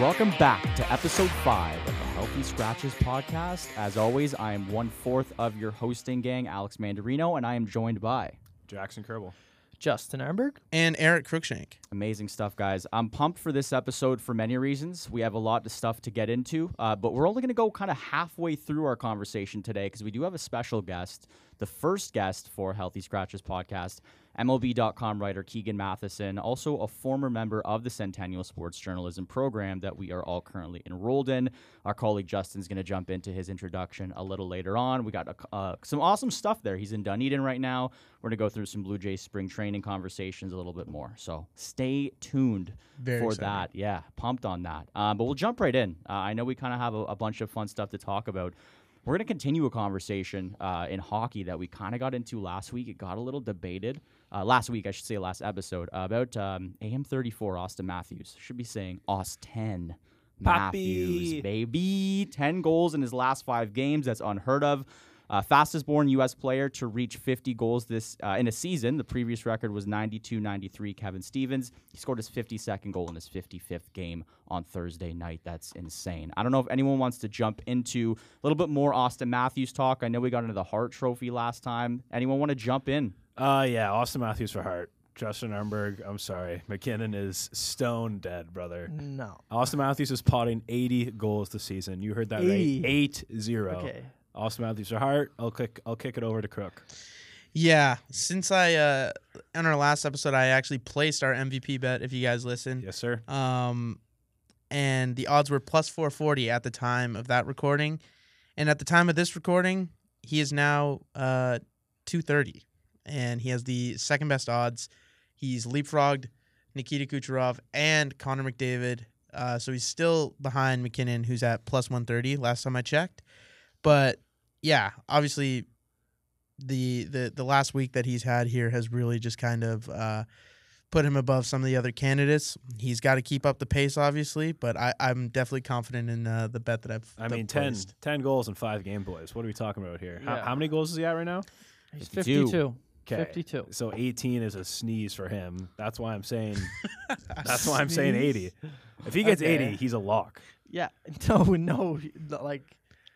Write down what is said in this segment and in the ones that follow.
Welcome back to episode five of the Healthy Scratches podcast. As always, I am one fourth of your hosting gang, Alex Mandarino, and I am joined by Jackson Kerbal. Justin Arnberg. and Eric Cruikshank. amazing stuff, guys. I'm pumped for this episode for many reasons. We have a lot of stuff to get into, uh, but we're only going to go kind of halfway through our conversation today because we do have a special guest, the first guest for Healthy Scratches podcast. MLB.com writer Keegan Matheson, also a former member of the Centennial Sports Journalism program that we are all currently enrolled in. Our colleague Justin's going to jump into his introduction a little later on. We got a, uh, some awesome stuff there. He's in Dunedin right now. We're going to go through some Blue Jays spring training conversations a little bit more. So stay tuned Very for exciting. that. Yeah, pumped on that. Um, but we'll jump right in. Uh, I know we kind of have a, a bunch of fun stuff to talk about. We're going to continue a conversation uh, in hockey that we kind of got into last week. It got a little debated. Uh, last week, I should say, last episode, uh, about um, AM34 Auston Matthews. Should be saying Auston Matthews, Papi. baby. 10 goals in his last five games. That's unheard of. Uh, fastest born U.S. player to reach 50 goals this uh, in a season. The previous record was 92 93. Kevin Stevens. He scored his 52nd goal in his 55th game on Thursday night. That's insane. I don't know if anyone wants to jump into a little bit more Auston Matthews talk. I know we got into the Hart Trophy last time. Anyone want to jump in? Uh, yeah, Auston Matthews for Hart. Justin Arnberg, I'm sorry. MacKinnon is stone dead, brother. No. Auston Matthews is potting 80 goals this season. You heard that 80. right? 8 0. Okay. Auston Matthews for Hart. I'll kick, I'll kick it over to Crook. Yeah, since I uh on our last episode, I actually placed our MVP bet. If you guys listen, Yes, sir. um, and the odds were plus four forty at the time of that recording, and at the time of this recording, he is now uh two thirty, and he has the second best odds. He's leapfrogged Nikita Kucherov and Connor McDavid, uh, so he's still behind MacKinnon, who's at plus one thirty. Last time I checked, but yeah, obviously the the the last week that he's had here has really just kind of uh, put him above some of the other candidates. He's got to keep up the pace, obviously, but I, I'm definitely confident in uh, the bet that I've. I mean, I've 10, 10 goals in five game boys. What are we talking about here? How, how many goals is he at right now? He's 52. 52. 'Kay. 52. So 18 is a sneeze for him. That's why I'm saying. that's why I'm saying 80. If he gets Okay. 80, he's a lock. Yeah. No, no. Like,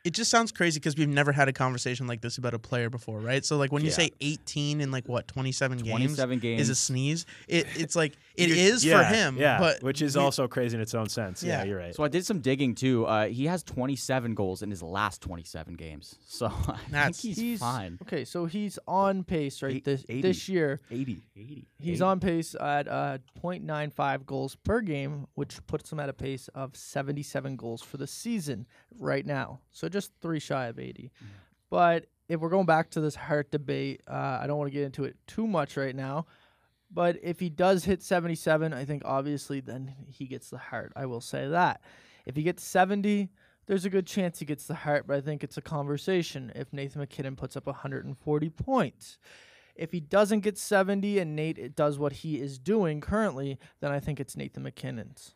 It just sounds crazy because we've never had a conversation like this about a player before, right? So like when you Yeah. say 18 in like what 27, 27 games. games is a sneeze. It it's like it is yeah, for him, Yeah, but which is we- also crazy in its own sense. Yeah, Yeah. you're right. So I did some digging too. Uh, he has 27 goals in his last 27 games. So I think he's, he's fine. Okay, so he's on pace right Eight- this 80. this year. 80. 80. He's on pace at uh, 0.95 goals per game, which puts him at a pace of 77 goals for the season right now. So just three shy of 80. But if we're going back to this Hart debate, uh, I don't want to get into it too much right now. But if he does hit 77, I think obviously then he gets the Hart. I will say that. If he gets 70, there's a good chance he gets the Hart, but I think it's a conversation if Nathan MacKinnon puts up 140 points. If he doesn't get 70 and Nate does what he is doing currently, then I think it's Nathan MacKinnon's.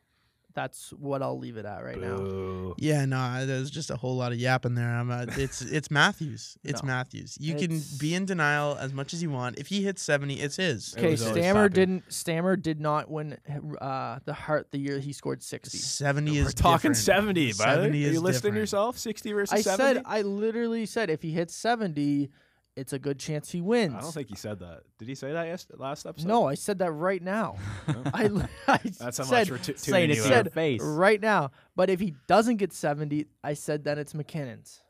That's what I'll leave it at right now. Boo. Yeah, no, there's just a whole lot of yapping there. I'm, uh, it's it's Matthews. It's No. Matthews. You It's- can be in denial as much as you want. If he hits 70, it's his. It Okay, was always Stammer Fappy. didn't. Stammer did not win uh, the Hart the year he scored 60. 70 is We're talking different. 70, brother. 70 Are you is listening to different. yourself? 60 versus I 70? said, I literally said, if he hits 70, it's a good chance he wins. I don't think he said that. Did he say that yes, last episode? No, I said that right now. I, I That's how said, much we're t- Saying tuning it you your said face. right now. But if he doesn't get 70, I said then it's MacKinnon's.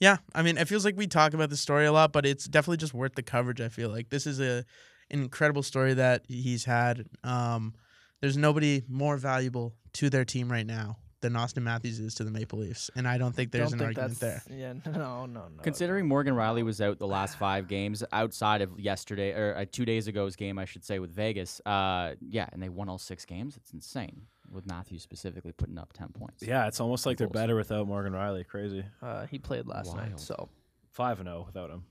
Yeah, I mean, it feels like we talk about the story a lot, but it's definitely just worth the coverage. I feel like this is a an incredible story that he's had. Um, there's nobody more valuable to their team right now than Auston Matthews is to the Maple Leafs, and I don't think there's don't an think argument there. Yeah, no, no, no. Considering Morgan Rielly was out the last five games outside of yesterday or uh, two days ago's game, I should say, with Vegas. Uh, yeah, and they won all six games. It's insane. With Matthews specifically putting up 10 points. Yeah, it's almost like they're better without Morgan Rielly. Crazy. uh, he played last Wild. night, so 5 and 0 without him.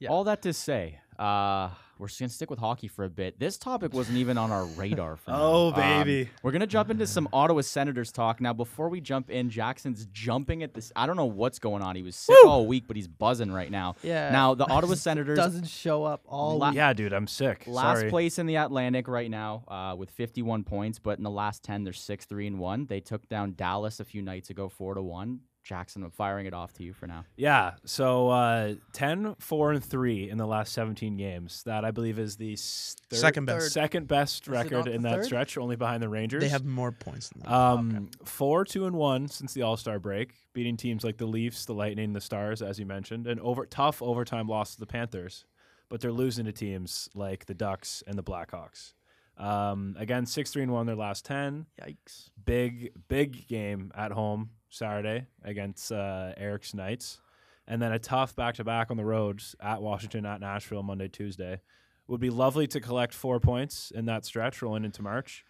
Yeah. All that to say, uh, we're just gonna stick with hockey for a bit. This topic wasn't even on our radar. For now. Oh, Um, baby. we're gonna jump into some Ottawa Senators talk now. Before we jump in, Jackson's jumping at this. I don't know what's going on. He was sick all week, but he's buzzing right now. Yeah. Now the Ottawa Senators doesn't show up all La- Yeah, dude, I'm sick. Last Sorry. place in the Atlantic right now uh, with 51 points, but in the last 10, they're 6 3 and 1. They took down Dallas a few nights ago 4 to 1. Jackson, I'm firing it off to you for now. Yeah, so uh, 10, 4, and 3 in the last 17 games. That, I believe, is the s- third, Second best. second best it record in that third? stretch, only behind the Rangers. They have more points than that. Um, four, two, and one since the All Star break, beating teams like the Leafs, the Lightning, the Stars, as you mentioned, and over tough overtime loss to the Panthers, but they're losing to teams like the Ducks and the Blackhawks. Um, again, six, three, and one their last ten. Yikes. Big, big game at home Saturday against uh, Eric's Knights, and then a tough back to back on the roads at Washington, at Nashville, Monday, Tuesday. Would be lovely to collect four points in that stretch rolling into March,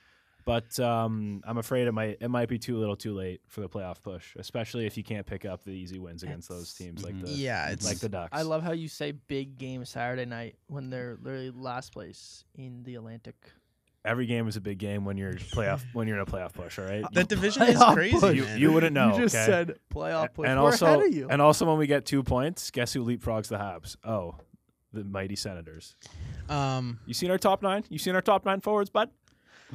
but um, I'm afraid it might it might be too little, too late for the playoff push, especially if you can't pick up the easy wins against those teams like Mhm. the yeah, it's like the Ducks. I love how you say big game Saturday night when they're literally last place in the Atlantic. Every game is a big game when you're playoff when you're in a playoff push. All right, that division is crazy. push. you, you wouldn't know. you just okay? said playoff push. and We're also ahead of you. and also when we get two points, guess who leapfrogs the Habs? Oh, the mighty Senators. um, You seen our top nine? You seen our top nine forwards, bud?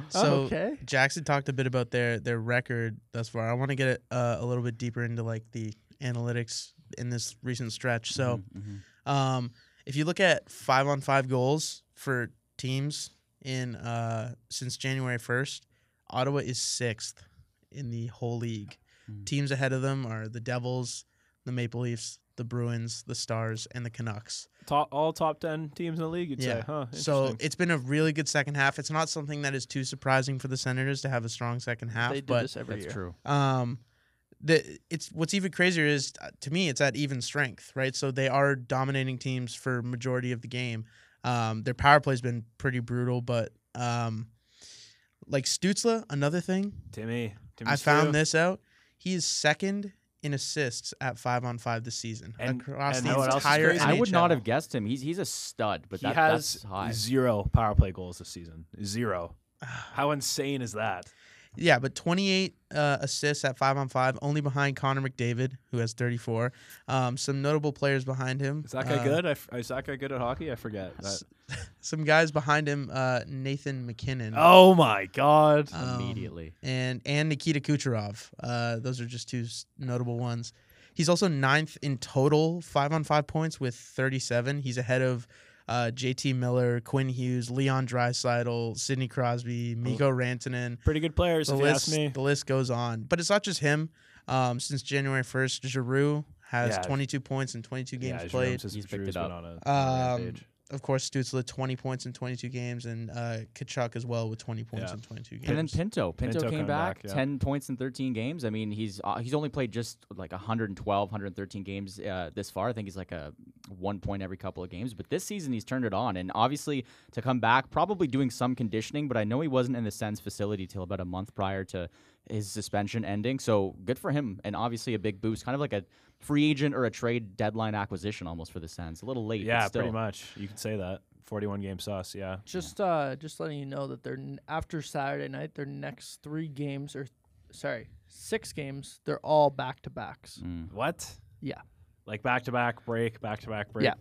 so okay. Jackson talked a bit about their their record thus far. I want to get it, uh, a little bit deeper into like the analytics in this recent stretch. So, Mhm, mhm. um, if you look at five on five goals for teams in uh, since January first, Ottawa is sixth in the whole league. Hmm. Teams ahead of them are the Devils, the Maple Leafs, the Bruins, the Stars, and the Canucks. Top, all top ten teams in the league. You'd Yeah. say, huh? So it's been a really good second half. It's not something that is too surprising for the Senators to have a strong second half, They do but this every That's year. true. um the it's what's even crazier is uh, to me it's at even strength right so they are dominating teams for majority of the game um their power play's been pretty brutal but um like Stützle another thing Timmy, Timmy I Stu. found this out he is second in assists at 5 on 5 this season And- across and the know what else is entire crazy? I would not have guessed him. He's he's a stud, but he that, has that's high. zero power play goals this season. Zero. How insane is that? Yeah, but 28 uh, assists at five on five, only behind Connor McDavid, who has 34. Um, some notable players behind him. Is that guy uh, good? I f- is that guy good at hockey? I forget. S- Some guys behind him, uh, Nathan MacKinnon. Oh my god! um, Immediately. and and Nikita Kucherov. Uh, those are just two s- notable ones. He's also ninth in total five on five points with 37. He's ahead of uh, JT Miller, Quinn Hughes, Leon Draisaitl, Sidney Crosby, Mikko Rantanen. Pretty good players, the if you list ask me. the list goes on. But it's not just him. Um, since January first, Giroux has Yeah. 22 points in 22 games yeah, played. He's He's picked it up. on a, on a Um, rampage. Of course, Stützle 20 points in 22 games, and uh, Tkachuk as well with 20 points Yeah. in 22 games. And then. Pinto. Pinto, Pinto came back, back, yeah. 10 points in 13 games. I mean, he's uh, he's only played just like 112, 113 games uh, this far. I think he's like a one point every couple of games. But this season, he's turned it on. And obviously, to come back, probably doing some conditioning, but I know he wasn't in the Sens facility till about a month prior to his suspension ending. So good for him. And obviously, a big boost, kind of like a free agent or a trade deadline acquisition almost for the Sens. A little late. but Yeah, still. pretty much. You can say that. 41 game sauce. Yeah. Just uh, just letting you know that they're n- after Saturday night, their next three games or sorry, six games, they're all back to backs. Mm. What? Yeah. Like back to back break, back to back break. Yeah.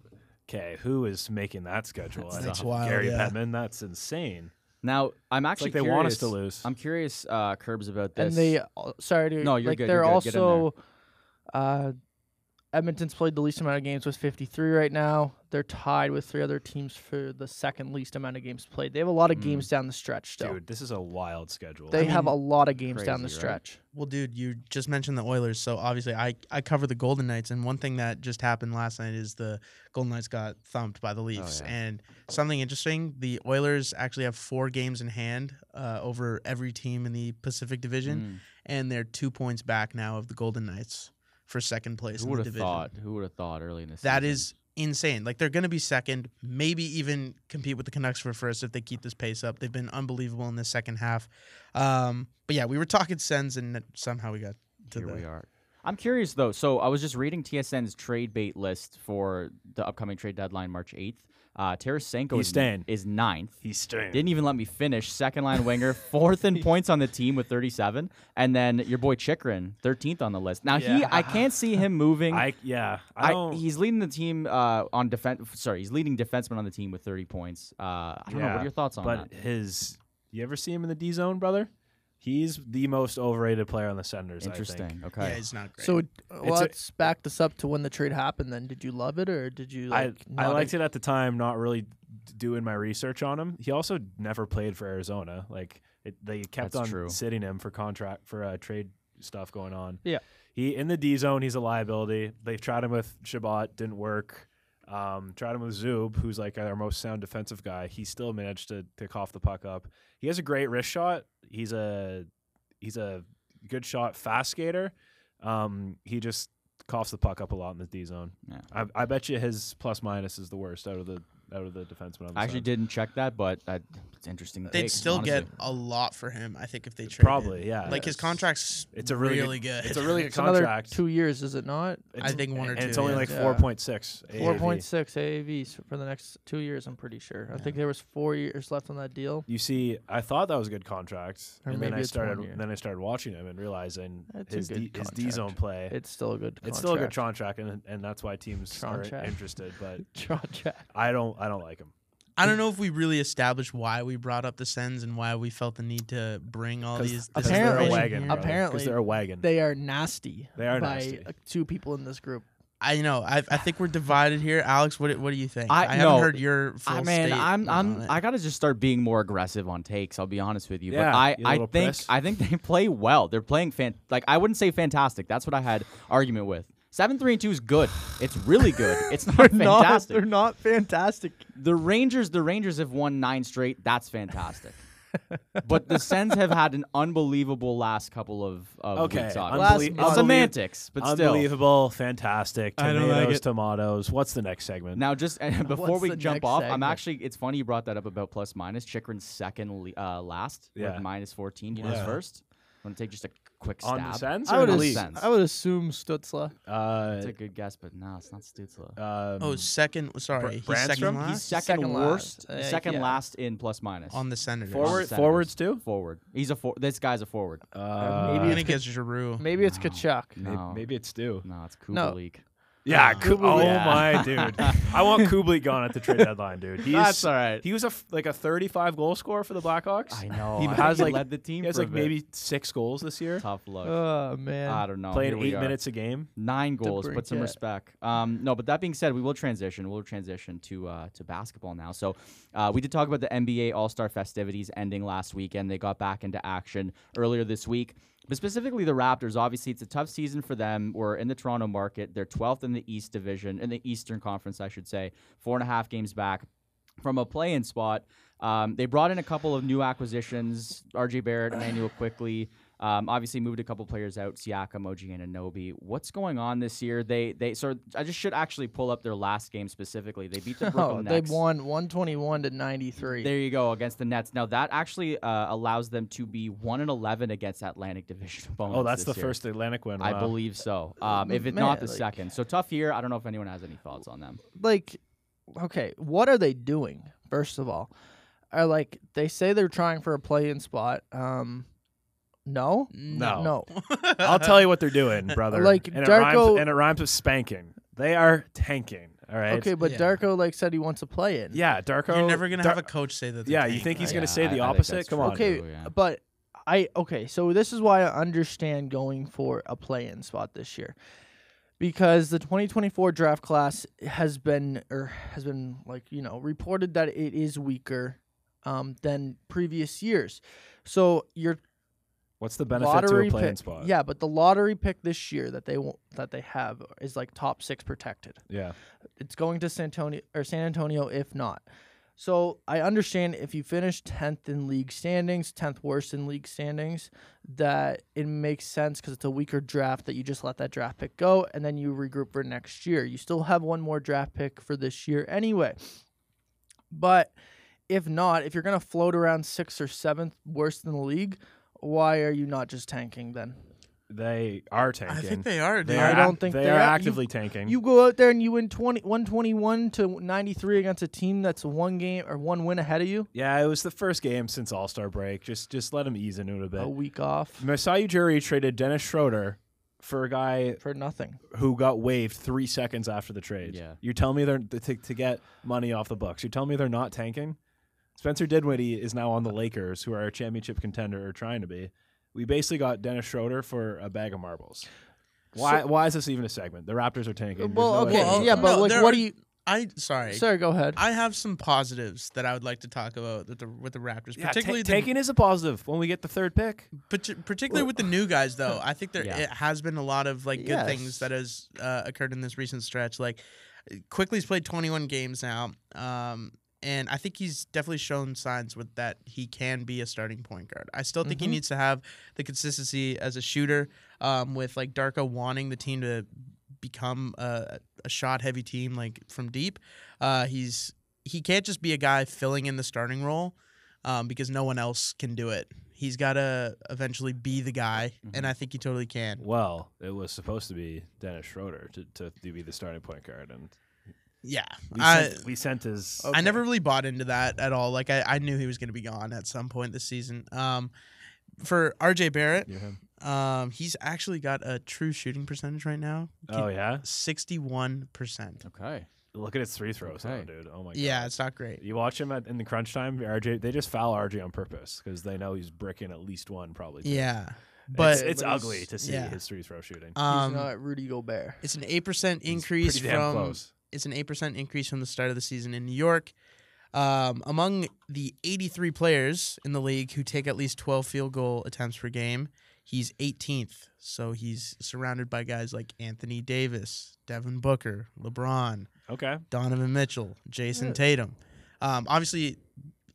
Okay, who is making that schedule? That's That's wild, Gary yeah. Bettman. That's insane. Now, I'm It's actually like they curious. want us to lose. I'm curious, uh, Curbs, about this. And they al- sorry to No, you're like good, they're you're good. Get in also uh Edmonton's played the least amount of games with 53 right now. They're tied with three other teams for the second least amount of games played. They have a lot of Mm. games down the stretch still. Dude, this is a wild schedule. they I have a lot of games down the crazy, right? stretch. Well, dude, you just mentioned the Oilers, so obviously I I cover the Golden Knights, and one thing that just happened last night is the Golden Knights got thumped by the Leafs, yeah. and something interesting: the Oilers actually have four games in hand uh, over every team in the Pacific Division, Mm. and they're two points back now of the Golden Knights for second place Who in would the have division. thought? Who would have thought early in the season? That is insane. Like they're going to be second, maybe even compete with the Canucks for first if they keep this pace up. They've been unbelievable in the second half. Um, but yeah, we were talking Sens, and somehow we got to Here the we are. I'm curious though. So I was just reading TSN's trade bait list for the upcoming trade deadline, March 8th. Uh, Tarasenko He's is, staying. is ninth. He's staying. Didn't even let me finish. Second line winger, fourth in points on the team with 37, and then your boy Chychrun, 13th on the list. Now he, I can't see him moving. I yeah. I I, he's leading the team uh, on defense. Sorry, he's leading defenseman on the team with 30 points. Uh, I don't know. What are your thoughts on but that? his. You ever see him in the D zone, brother? He's the most overrated player on the Senators. I think. Interesting. Yeah, Okay. he's not great. So It's let's back this up to when the trade happened. Then, did you love it or did you like? I I not liked it at the time, not really doing my research on him. He also never played for Arizona. Like it, they kept That's on true. sitting him for contract for uh, trade stuff going on. Yeah. he in the D zone, he's a liability. They've tried him with Chabot, didn't work. Um, tried him with Zub, who's like our most sound defensive guy. He still managed to to cough the puck up. He has a great wrist shot. He's a he's a good shot, fast skater. Um, he just coughs the puck up a lot in the D zone. Yeah. I, I bet you his plus minus is the worst out of the out of the defensemen. On the I actually Sens. didn't check that, but it's interesting. to They'd take, still honestly. get a lot for him, I think, if they trade. Probably, yeah. Like his contract's It's a really, really good, good. It's a really good It's another contract. two years, is it not? It's- I think one or and two, It's only yeah. like Yeah. four point six. Four point six AAVs for the next two years. I'm pretty sure. I think there was four years left on that deal. You see, I thought that was a good contract, Or and then I started. one. Then I started watching him and realizing That's his D, his D contract. zone play. It's still a good. it's still a good contract. contract, and and that's why teams are interested. But contract. I don't I don't like him. I don't know if we really established why we brought up the Sens and why we felt the need to bring all 'Cause- these. 'cause this they're a Apparently- wagon. here. apparently they're a wagon. They are nasty. They are by nasty. two people in this group. I know. I, I think we're divided here. Alex, what do- what do you think? I- haven't no, heard your full I man, statement I'm I'm it. I gotta just start being more aggressive on takes. I'll be honest with you, Yeah, but I I think priss. I think they play well. They're playing fan like I wouldn't say fantastic. That's what I had argument with. Seven three and two is good. It's really good. It's not fantastic. they're not fantastic. the Rangers, the Rangers have won nine straight. That's fantastic. but the Sens have had an unbelievable last couple of, of Okay, weeks. Last obviously. month- semantics, but still. Unbelievable, fantastic. Tomatoes, like tomatoes. What's the next segment? Now, just and before What's we jump next off, I'm actually. It's funny you brought that up about plus minus. Chychrun's second uh, last Yeah. with minus 14. Do you know Yeah. his first? Want to take just a quick on stab? the Sens I or would, the as- league? Sens. I would assume Stützle. Uh, It's a good guess, but no, it's not Stützle. um, oh, second. Sorry, he's Brännström? second He's He's second, second worst, last. Uh, second yeah. last in plus minus. on the Senators. forward, Senators. forwards too. forward. He's a for- This guy's a forward. Uh, maybe I it's think it's Giroux. Maybe it's No. Tkachuk. may- No, maybe it's Stu. no, it's No. Kubalik. Yeah, Oh. Ku- oh Yeah. my dude, I want Kubli gone at the trade deadline, dude. He's That's all right. he was a f- like a 35 goal scorer for the Blackhawks. I know. He I has, like- led the team. He has for a like bit. maybe six goals this year, tough luck. Oh man. I don't know. playing eight are. minutes a game. Nine goals. brink Put some it. respect. Um, no, but that being said, we will transition. We'll transition to uh, to basketball now. So uh, we did talk about the NBA All Star festivities ending last weekend. They got back into action earlier this week. But specifically, the Raptors. Obviously, it's a tough season for them. We're in the Toronto market. They're 12th in the East Division, in the Eastern Conference, I should say. Four and a half games back from a play-in spot. Um, they brought in a couple of new acquisitions: R.J. Barrett, Immanuel Quickley. Um, obviously, moved a couple players out: Siakam, OG, and Anunoby. What's going on this year? They they so I just should actually pull up their last game specifically. They beat the Oh, Brooklyn they won 121 to 93. There you go against the Nets. Now that actually uh, allows them to be one and eleven against Atlantic Division opponents. Oh, that's the year. first Atlantic win. I believe so. Um, if it's not the like- second, so tough year. I don't know if anyone has any thoughts on them. like okay, what are they doing? First of all, are like they say they're trying for a play-in spot. Um, no, No. no. I'll tell you what they're doing, brother. Like, and it, Darko- rhymes, and it rhymes with spanking. They are tanking. All right. Okay, but Yeah. Darko like said he wants to play it. Yeah, Darko. You're never gonna Dar- have a coach say that. they're Yeah, you tanking, think he's gonna Yeah, say I- the I think opposite? that's Come on. Okay, True, yeah. but I okay, so this is why I understand going for a play-in spot this year. Because the 2024 draft class has been or has been like, you know, reported that it is weaker um, than previous years. So your What's the benefit to lottery a playing pick, spot? yeah, but the lottery pick this year that they won't, that they have is like top six protected Yeah. it's going to San Antonio or San Antonio if not. So I understand if you finish tenth in league standings, tenth worst in league standings, that it makes sense because it's a weaker draft that you just let that draft pick go and then you regroup for next year. You still have one more draft pick for this year anyway. But if not, if you're gonna float around sixth or seventh worst in the league, why are you not just tanking then? they are tanking. I think they are. They dude. are I don't think they they're are at- actively tanking. You go out there and you win 20, 121 to 93 against a team that's one game or one win ahead of you. yeah, it was the first game since All Star break. Just just let him ease into it a bit. A week off Masai Ujiri traded Dennis Schroeder for a guy for nothing. who got waived three seconds after the trade. Yeah. You're telling me they're to, to get money off the books. You're telling me they're not tanking. Spencer Dinwiddie is now on the Lakers, who are a championship contender or trying to be. We basically got Dennis Schroeder for a bag of marbles. Why? So- why is this even a segment? The Raptors are tanking. Well, no okay, Well, yeah, but no, like, what are- do you? I sorry. Sorry, go ahead. I have some positives that I would like to talk about with the with the Raptors, Yeah, ta- particularly the, tanking is a positive when we get the third pick. Parti- particularly with the new guys though i think there Yeah. it has been a lot of like good Yes. things that has uh, occurred in this recent stretch like Quickley's played 21 games now um, and i think he's definitely shown signs with that he can be a starting point guard i still think he Mhm. needs to have the consistency as a shooter um, with like darko wanting the team to become a, a shot heavy team like from deep uh, he's he can't just be a guy filling in the starting role um, because no one else can do it. He's got to eventually be the guy, and Mhm. I think he totally can. Well, it was supposed to be Dennis Schroeder to, to, to be the starting point guard, and Yeah, we I, sent, we sent his. Okay. I never really bought into that at all. Like I, I knew he was going to be gone at some point this season. Um, for RJ Barrett, um, he's actually got a true shooting percentage right now, Oh yeah, sixty-one percent. Okay. look at his three throws, Okay. though, dude. Oh my god. Yeah, it's not great. You watch him at, in the crunch time, RJ. They just foul RJ on purpose because they know he's bricking at least one, probably. two. Yeah, but it's, But ugly to see yeah. his three throw shooting. He's um, not Rudy Gobert. it's an eight percent He's increase pretty damn from close. It's an 8% increase from the start of the season in New York. Um, among the 83 players in the league who take at least 12 field goal attempts per game, he's 18th. So he's surrounded by guys like Anthony Davis, Devin Booker, LeBron, Okay. Donovan Mitchell, Jason Yeah. Tatum. Um, obviously,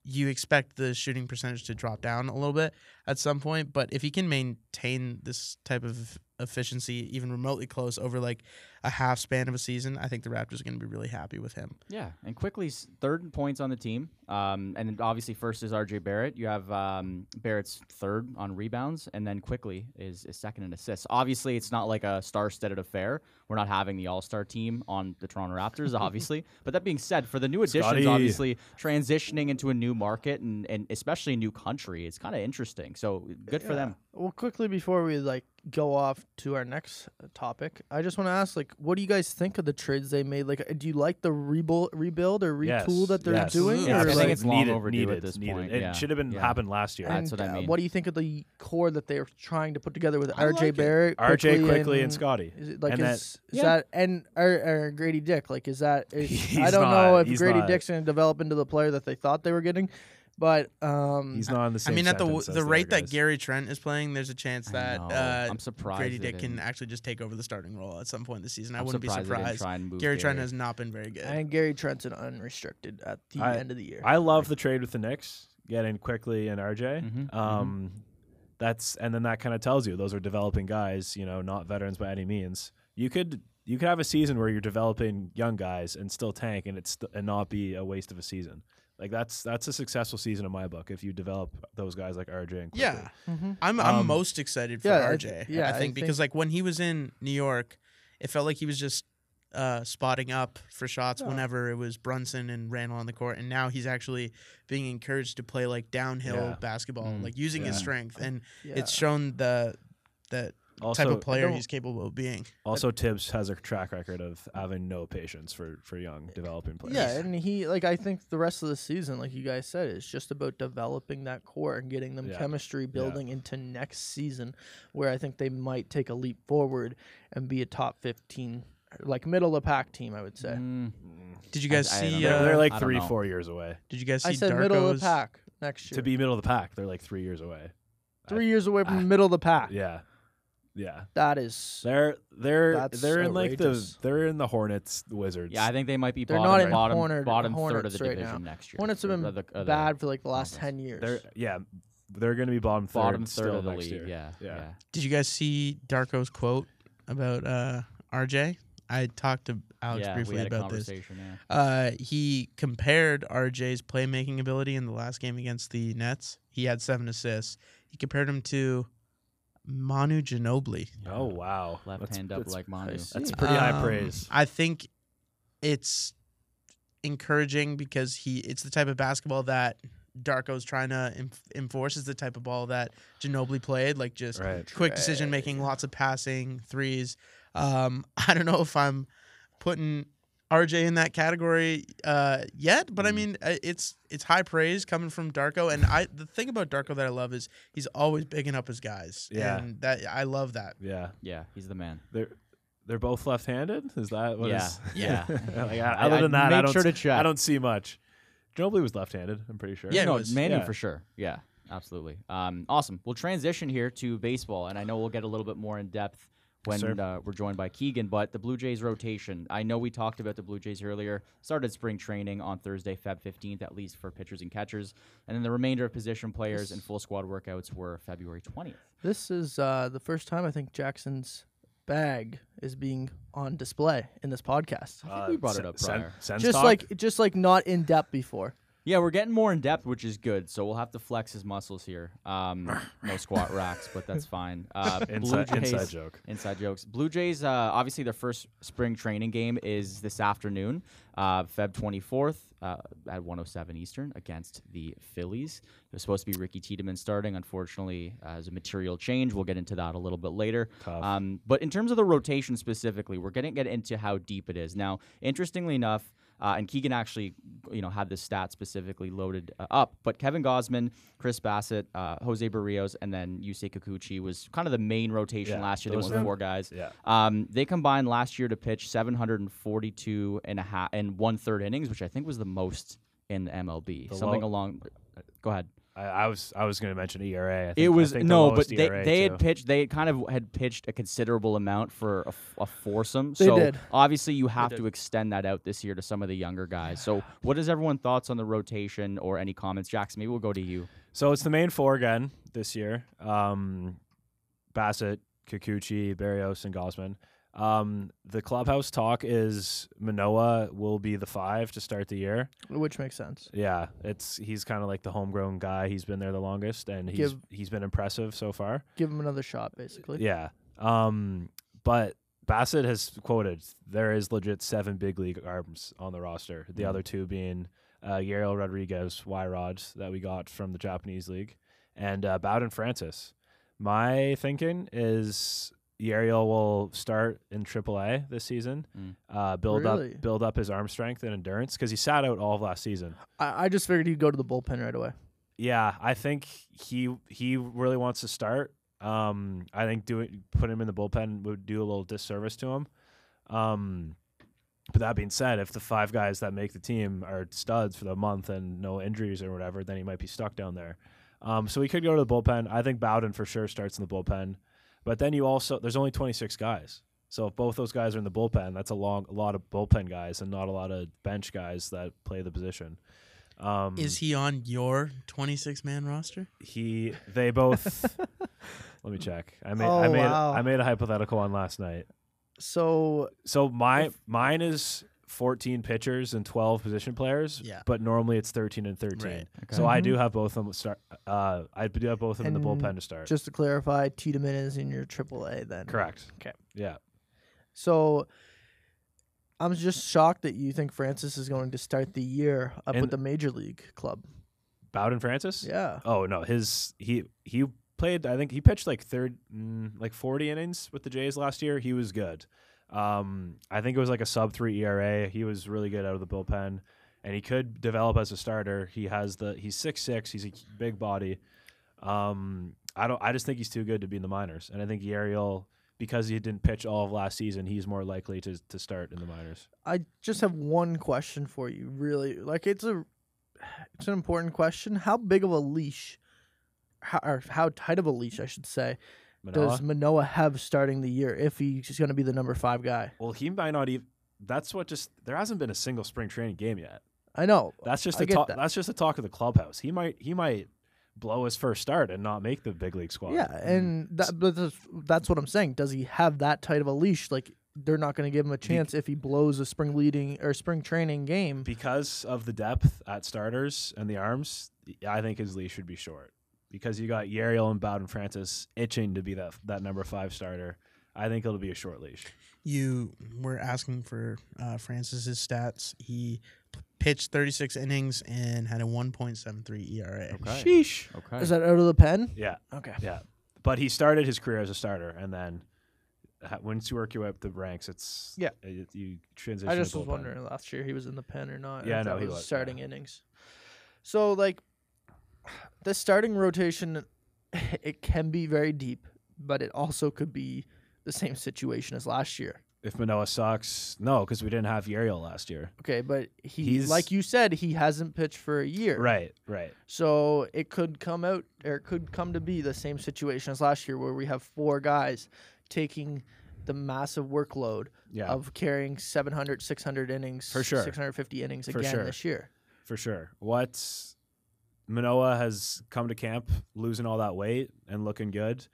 you expect the shooting percentage to drop down a little bit at some point, but if he can maintain this type of efficiency, even remotely close over like a half span of a season, I think the Raptors are going to be really happy with him. Yeah, and Quickley's third in points on the team. Um, and obviously first is RJ Barrett. You have um, Barrett's third on rebounds, and then Quickley is, is second in assists. Obviously, it's not like a star-studded affair. We're not having the All-Star team on the Toronto Raptors, obviously. but that being said, for the new additions, Scotty. obviously transitioning into a new market and, and especially a new country, it's kind of interesting. So good for them. Well, quickly before we like go off to our next uh, topic, I just want to ask, like, what do you guys think of the trades they made? Like, uh, do you like the rebuild, rebuild or Yes, retool that they're yes. doing? Yeah, or I think like, it's long needed, overdue needed, at this needed. point, It yeah. should have been Yeah. happened last year. That's what I uh. What do you think of the core that they're trying to put together with I RJ like. Barrett, RJ Quickley and, Scott? Scotty. Is it like And that- is, is Yeah. that and or, or Grady Dick? Like is that? Is, I don't not- know if Grady not. Dick's going to develop into the player that they thought they were getting, but um, He's not on the same. I mean, at the sentence the rate that. Gary Trent is playing, there's a chance that uh, I'm surprised Grady Dick can actually just take over the starting role at some point this season. I I'm wouldn't be surprised they surprised. try Gary Trent has not been very good. and Gary Trent's an unrestricted at the I- end of the year. I love the trade with the Knicks, getting Quickley and RJ. Mhm, mhm. Um, that's and then that kind of tells you those are developing guys. You know, not veterans by any means. You could you could have a season where you're developing young guys and still tank, and it's st- and not be a waste of a season. Like that's that's a successful season in my book if you develop those guys like RJ and Quickley. yeah, mm-hmm. I'm I'm Um, most excited for yeah, RJ. I yeah, I think because think- like when he was in New York, it felt like he was just uh, spotting up for shots Yeah. whenever it was Brunson and Randle on the court, and now he's actually being encouraged to play like downhill Yeah. basketball, Mm, like using his strength, and yeah. it's shown the that Also, type of player he's capable of being. also Thibs has a track record of having no patience for for young developing players. Yeah, and he like I think the rest of the season, like you guys said, is just about developing that core and getting them Yeah. chemistry building into next season, where I think they might take a leap forward and be a top fifteen, like middle of the pack team. I would say. Mm, Did you guys I see? know. they're, Uh, they're like three four years away did you guys see? I said Darko's, middle of the pack next year. to be middle of the pack. They're like three years away. three years away from I- the middle of the pack. Yeah, yeah. That is. They're they're That's they're in like the outrageous. they're in the Hornets the Wizards. yeah, I think they might be They're bottom, not in bottom, Hornet- bottom third of Hornets the right division now. next year. Hornets have or been the- or the bad for like the last conference. ten years. they're yeah they're going to be bottom third bottom third still of the next league. year. Yeah, Yeah. yeah. Did you guys see Darko's quote about uh, RJ? I talked to Alex yeah, briefly we had a about this. conversation. Yeah. Uh, he compared RJ's playmaking ability in the last game against the Nets. He had seven assists. He compared him to Manu Ginobili. Oh wow, Left That's- hand up like Manu. see. That's pretty high Um, praise. I think it's encouraging because he it's the type of basketball that Darko's trying to enforce is the type of ball that Ginobili played, like just Right. quick decision making, lots of passing, threes. Um, I don't know if I'm putting RJ in that category uh, yet, but I Mm. mean uh, it's it's high praise coming from Darko, and I the thing about Darko that I love is he's always bigging up his guys, Yeah. and that I love that. Yeah, yeah, he's the man. they're they're both left-handed. Is that what? Yeah, is- yeah. like, I- I- other I than that, made I don't. sure to check. I don't see much. Ginobili was left-handed. I'm pretty sure. Yeah, no, was. Manu Yeah. for sure. Yeah, absolutely. Um, awesome. We'll transition here to baseball, and I know we'll get a little bit more in depth when Yes, uh, we're joined by Keegan. But the Blue Jays rotation, I know we talked about the Blue Jays earlier. Started spring training on Thursday, Feb 15th, at least for pitchers and catchers, and then the remainder of position players and full squad workouts were February 20th. This is uh, the first time I think Jackson's bag is being on display in this podcast. I think we brought it up Sen- prior. Sense just talk? like just like not in depth before. Yeah, we're getting more in depth, which is good. So we'll have to flex his muscles here. Um, no squat racks, but that's fine. Uh, inside, Jays, inside joke. Inside jokes. Blue Jays, uh, obviously, their first spring training game is this afternoon, uh, Feb 24th uh, at 107 Eastern against the Phillies. It was supposed to be Ricky Tiedemann starting. Unfortunately, uh, as a material change, we'll get into that a little bit later. Um, but in terms of the rotation specifically, we're going to get into how deep it is. Now, interestingly enough, uh, and Keegan actually, you know, had this stat specifically loaded uh, up. But Kevin Gausman, Chris Bassitt, uh, Jose Berrios, and then Yusei Kikuchi was kind of the main rotation Yeah, last year. They are four guys. Yeah. Um, they combined last year to pitch 742 and a half and one third innings, which I think was the most in the MLB. The Something low- along. Go ahead. I, I was I was going to mention ERA. I think, It I was think the no, but they, ERA they too. had pitched. They kind of had pitched a considerable amount for a foursome. They so did. obviously you have to extend that out this year to some of the younger guys. So what is everyone thoughts on the rotation or any comments? Jackson, maybe we'll go to you. So it's the main four again this year. Um, Bassitt, Kikuchi, Berrios, and Gausman. Um, the clubhouse talk is Manoah will be the five to start the year. Which makes sense. Yeah, it's he's kind of like the homegrown guy. He's been there the longest, and he's Give- he's been impressive so far. Give him another shot, basically. Yeah. Um, but Bassitt has quoted there is legit seven big league arms on the roster. The Mm. other two being uh, Yariel Rodriguez, Y Rods that we got from the Japanese league, and uh, Bowden Francis. My thinking is Yariel will start in AAA this season, Mm. uh, build Really? up build up his arm strength and endurance because he sat out all of last season. I, I just figured he'd go to the bullpen right away. Yeah, I think he he really wants to start. Um, I think doing put him in the bullpen would do a little disservice to him. Um, but that being said, if the five guys that make the team are studs for the month and no injuries or whatever, then he might be stuck down there. Um, so he could go to the bullpen. I think Bowden for sure starts in the bullpen. But then you also there's only 26 guys. So if both those guys are in the bullpen, that's a long a lot of bullpen guys and not a lot of bench guys that play the position. Um, Is he on your 26 man roster? he they both let me check i made i Oh, made wow. i made a hypothetical one last night So so my If- mine is 14 pitchers and 12 position players Yeah. but normally it's 13 and 13 Right. so i Mhm. do have both of them start uh i do have both of them in the bullpen to start just to clarify, Tiedemann is in your AAA then. correct Okay. yeah So I'm just shocked that you think Francis is going to start the year up And- with the major league club. bowden francis Yeah. oh no his he he played i think he pitched like third mm, like 40 innings with the jays last year he was good um i think it was like a sub 3 era he was really good out of the bullpen and he could develop as a starter. He has the he's six six. He's a big body. Um i don't i just think he's too good to be in the minors. And i think Yariel because he didn't pitch all of last season he's more likely to to start in the minors. I just have one question for you. Really, like it's a, it's an important question. How big of a leash, how, or how tight of a leash, I should say, Manoah? does Manoah have starting the year if he's going to be the number five guy? well he might not even that's what just there hasn't been a single spring training game yet I know. That's just I a get talk. that. That's just a talk of the clubhouse. He might he might blow his first start and not make the big league squad. Yeah, and that, but that's, that's what I'm saying. Does he have that tight of a leash? Like they're not going to give him a chance if he blows a spring leading or spring training game. because of the depth at starters and the arms, I think his leash should be short. Because you got Yariel and Bowden Francis itching to be that that number five starter. I think it'll be a short leash. You were asking for uh, Francis's stats. He p- pitched 36 innings and had a 1.73 ERA. Okay. Sheesh. Okay. Is that out of the pen? Yeah, Okay. yeah. But he started his career as a starter, and then ha- once you work your way up the ranks, it's Yeah. it, you transition. I to just was wondering last year he was in the pen or not. Yeah, no, he was was, starting yeah. innings. So like the starting rotation, it can be very deep, but it also could be the same situation as last year. If Manoah sucks, no, because we didn't have Yariel last year. Okay, but he, He's- like you said, he hasn't pitched for a year. Right, right. So it could come out, or it could come to be the same situation as last year, where we have four guys taking the massive workload Yeah, of carrying 700, 600 innings, For sure. 650 innings For again sure. this year. for sure. What Manoah has come to camp losing all that weight and looking good,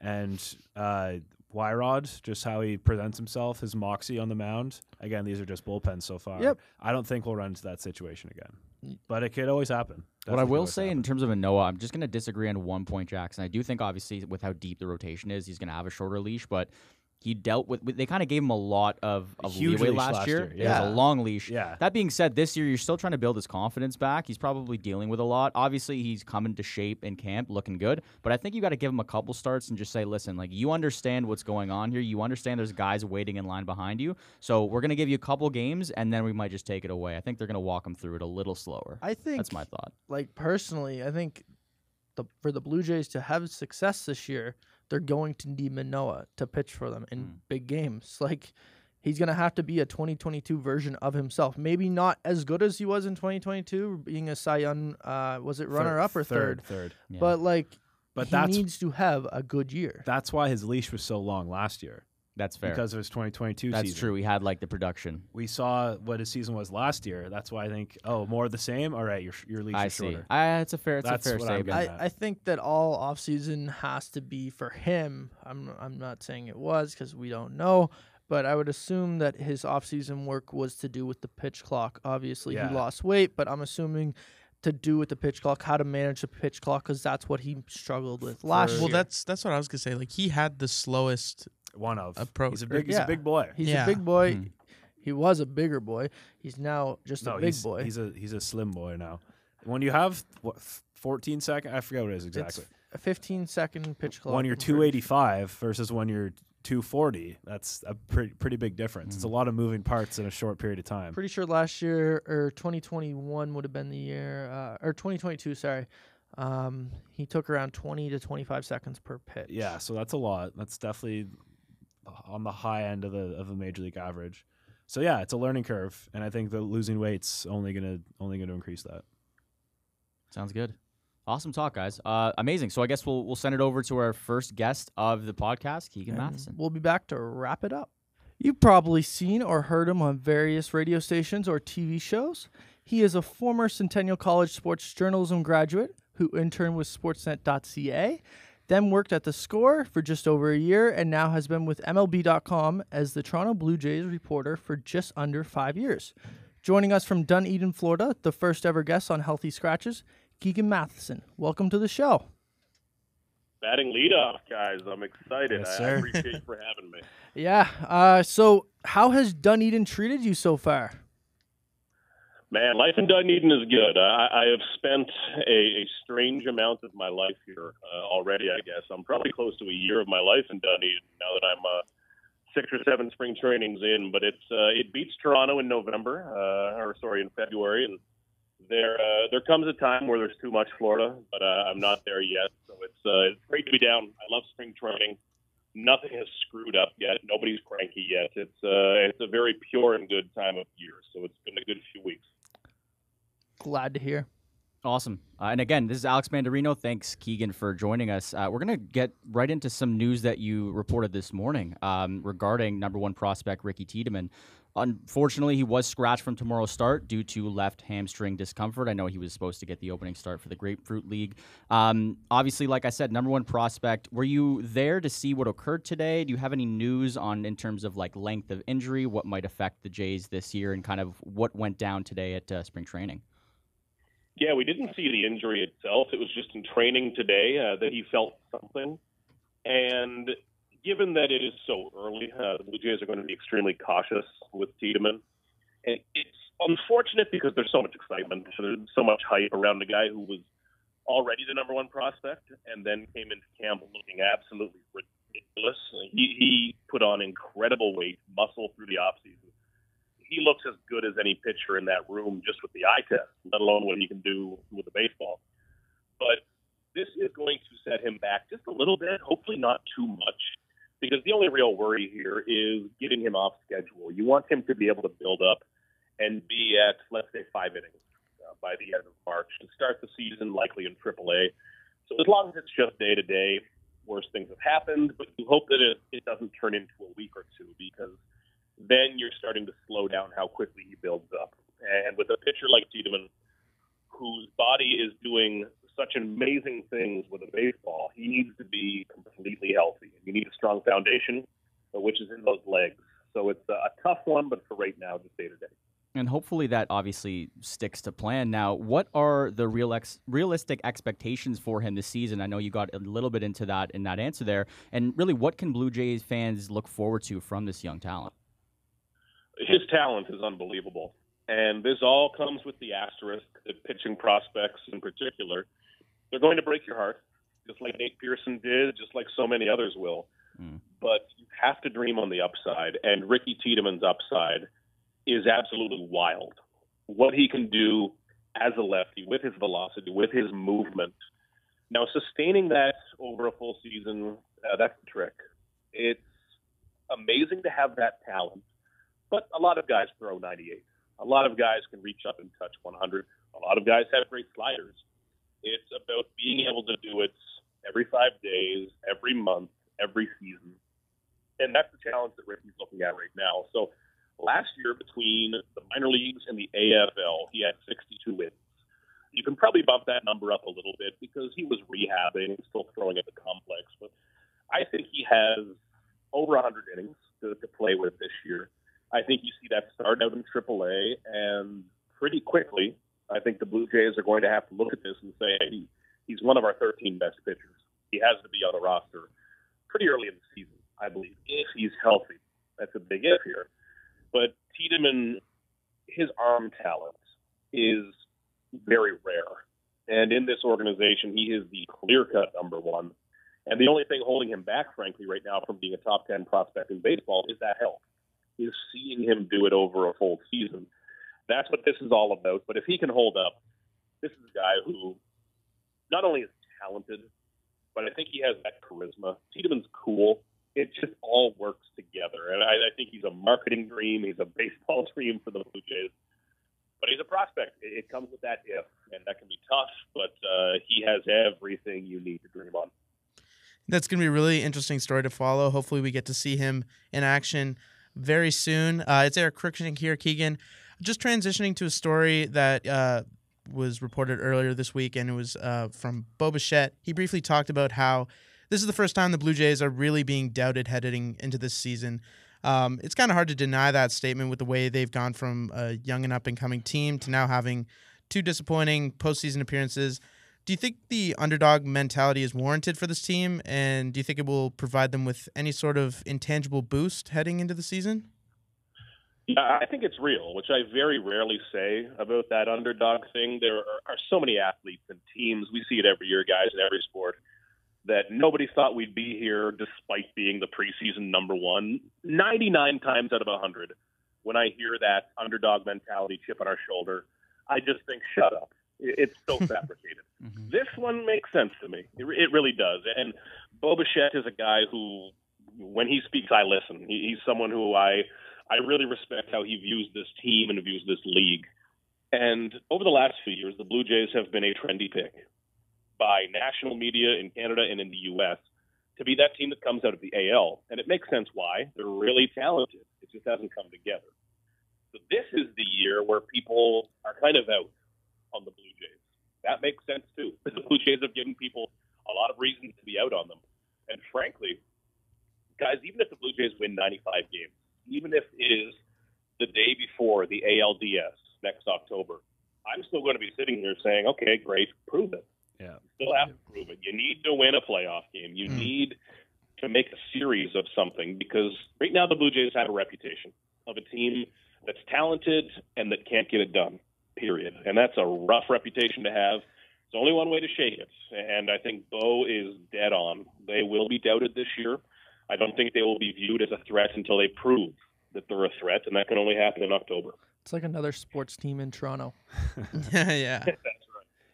and uh, Wyrod, just how he presents himself, his moxie on the mound. Again, these are just bullpens so far. Yep. I don't think we'll run into that situation again, but it could always happen. What I will always say in terms of Manoah, I'm just going to disagree on one point, Jackson. I do think, obviously, with how deep the rotation is, he's going to have a shorter leash, but he dealt with. They kind of gave him a lot of, of Huge leeway last, last year. year, It was a long leash. yeah, That being said, this year you're still trying to build his confidence back. He's probably dealing with a lot. Obviously, he's coming to shape in camp, looking good. But I think you got to give him a couple starts and just say, listen, like you understand what's going on here. You understand there's guys waiting in line behind you. So we're gonna give you a couple games, and then we might just take it away. I think they're gonna walk him through it a little slower. I think That's my thought. like personally, I think the for the Blue Jays to have success this year, they're going to need Manoah to pitch for them in Mm. big games. Like he's gonna have to be a 2022 version of himself. Maybe not as good as he was in 2022, being a Cy Young. Uh, was it runner Third- up or third? Third. Yeah. But like, But he needs to have a good year. that's why his leash was so long last year that's fair. because it was 2022 That's season. true. We had like the production. We saw what his season was last year. That's why I think, oh, more of the same. All right, your your leash I is see. shorter. I, it's a fair. It's That's a fair what I'm statement. I. I think that all offseason has to be for him. I'm I'm not saying it was because we don't know, but I would assume that his offseason work was to do with the pitch clock. Obviously, Yeah. he lost weight, but I'm assuming to do with the pitch clock, how to manage the pitch clock, because that's what he struggled with last For- year. Well, that's that's what I was gonna say. Like he had the slowest. One of Approach- He's a or- big. He's yeah. a big boy. He's Yeah. a big boy. Hmm. He was a bigger boy. He's now just no, a big he's, boy. He's a he's a slim boy now. When you have what f- 14 second, I forget what it is exactly. a 15 second pitch clock. when you're 285 versus when you're 240, that's a pretty pretty big difference. It's a lot of moving parts in a short period of time. Pretty sure last year or 2021 would have been the year, uh, or 2022. Sorry, um, he took around 20 to 25 seconds per pitch. Yeah, so that's a lot. That's definitely on the high end of the of a major league average. So yeah, it's a learning curve, and I think the losing weight's only gonna only gonna increase that. Sounds good. Awesome talk, guys. Uh, amazing. So I guess we'll we'll send it over to our first guest of the podcast, Keegan And Matheson. We'll be back to wrap it up. You've probably seen or heard him on various radio stations or TV shows. He is a former Centennial College sports journalism graduate who interned with Sportsnet.ca, then worked at The Score for just over a year, and now has been with MLB.com as the Toronto Blue Jays reporter for just under five years. Joining us from Dunedin, Florida, the first ever guest on Healthy Scratches, Keegan Matheson. Welcome to the show. batting leadoff, guys. I'm excited. Yes, I- I sir. appreciate you for having me. Yeah. Uh, so, how has Dunedin treated you so far? Man, life in Dunedin is good. I, I have spent a, a strange amount of my life here uh, already. I guess I'm probably close to a year of my life in Dunedin now that I'm uh, six or seven spring trainings in. But it's uh, it beats Toronto in November, uh, or sorry, in February, and there uh, there comes a time where there's too much Florida, but uh, I'm not there yet. So it's it's great to be down. I love spring training. Nothing has screwed up yet. Nobody's cranky yet. It's it's a very pure and good time of year. So it's been a good few weeks. Glad to hear. Awesome. Uh, and again, this is Alex Mandarino. Thanks, Keegan, for joining us. Uh, we're going to get right into some news that you reported this morning um, regarding number one prospect Ricky Tiedemann. Unfortunately, he was scratched from tomorrow's start due to left hamstring discomfort. I know he was supposed to get the opening start for the Grapefruit League. Um, obviously, like I said, number one prospect. Were you there to see what occurred today? Do you have any news on in terms of like length of injury, what might affect the Jays this year, and kind of what went down today at uh, spring training? Yeah, we didn't see the injury itself. It was just in training today uh, that he felt something. And given that it is so early, uh, the Blue Jays are going to be extremely cautious with Tiedemann. And it's unfortunate because there's so much excitement, there's so much hype around a guy who was already the number one prospect and then came into camp looking absolutely ridiculous. He, he put on incredible weight, muscle through the offseason. He looks as good as any pitcher in that room just with the eye test, let alone what he can do with the baseball. But this is going to set him back just a little bit, hopefully not too much, because the only real worry here is getting him off schedule. You want him to be able to build up and be at, let's say, five innings uh, by the end of March to start the season, likely in AAA. So as long as it's just day to day, worse things have happened, but you hope that it, it doesn't turn into a week or two because then you're starting to slow down how quickly he builds up. And with a pitcher like Tiedemann, whose body is doing such amazing things with a baseball, he needs to be completely healthy. You need a strong foundation, which is in those legs. So it's a tough one, but for right now, just day to day. And hopefully that obviously sticks to plan. Now, what are the real ex- realistic expectations for him this season? I know you got a little bit into that in that answer there. And really, what can Blue Jays fans look forward to from this young talent? His talent is unbelievable. And this all comes with the asterisk that pitching prospects in particular, they're going to break your heart, just like Nate Pearson did, just like so many others will. Mm. But you have to dream on the upside. And Ricky Tiedemann's upside – is absolutely wild. What he can do as a lefty with his velocity, with his movement. Now, sustaining that over a full season, uh, that's the trick. It's amazing to have that talent, but a lot of guys throw 98. A lot of guys can reach up and touch 100. A lot of guys have great sliders. It's about being able to do it every five days, every month, every season. And that's the challenge that Ricky's looking at right now. So Last year, between the minor leagues and the AFL, he had 62 wins. You can probably bump that number up a little bit because he was rehabbing, still throwing at the complex. But I think he has over 100 innings to, to play with this year. I think you see that start out in AAA, and pretty quickly, I think the Blue Jays are going to have to look at this and say, hey, he's one of our 13 best pitchers. He has to be on the roster pretty early in the season, I believe, if he's healthy. That's a big if here. But Tiedemann, his arm talent is very rare. And in this organization, he is the clear cut number one. And the only thing holding him back, frankly, right now from being a top 10 prospect in baseball is that health. Is seeing him do it over a full season. That's what this is all about. But if he can hold up, this is a guy who not only is talented, but I think he has that charisma. Tiedemann's cool it just all works together. And I, I think he's a marketing dream. He's a baseball dream for the Blue Jays. But he's a prospect. It, it comes with that if, and that can be tough. But uh, he has everything you need to dream on. That's going to be a really interesting story to follow. Hopefully, we get to see him in action very soon. Uh, it's Eric Cruikshank here, Keegan. Just transitioning to a story that uh, was reported earlier this week, and it was uh, from Bo Bichette. He briefly talked about how this is the first time the Blue Jays are really being doubted heading into this season. Um, it's kind of hard to deny that statement with the way they've gone from a young and up and coming team to now having two disappointing postseason appearances. Do you think the underdog mentality is warranted for this team? And do you think it will provide them with any sort of intangible boost heading into the season? I think it's real, which I very rarely say about that underdog thing. There are, are so many athletes and teams. We see it every year, guys, in every sport that nobody thought we'd be here despite being the preseason number one. 99 times out of 100, when I hear that underdog mentality chip on our shoulder, I just think, shut up. It's so fabricated. mm-hmm. This one makes sense to me. It, it really does. And Bo is a guy who, when he speaks, I listen. He, he's someone who I, I really respect how he views this team and views this league. And over the last few years, the Blue Jays have been a trendy pick by national media in Canada and in the U.S. to be that team that comes out of the AL. And it makes sense why. They're really talented. It just hasn't come together. So this is the year where people are kind of out on the Blue Jays. That makes sense too. The Blue Jays have given people a lot of reasons to be out on them. And frankly, guys, even if the Blue Jays win 95 games, even if it is the day before the ALDS next October, I'm still going to be sitting here saying, okay, great, prove it. Yeah. Still have to prove it. You need to win a playoff game. You Mm. need to make a series of something because right now the Blue Jays have a reputation of a team that's talented and that can't get it done. Period. And that's a rough reputation to have. It's only one way to shake it. And I think Bo is dead on. They will be doubted this year. I don't think they will be viewed as a threat until they prove that they're a threat, and that can only happen in October. It's like another sports team in Toronto. yeah.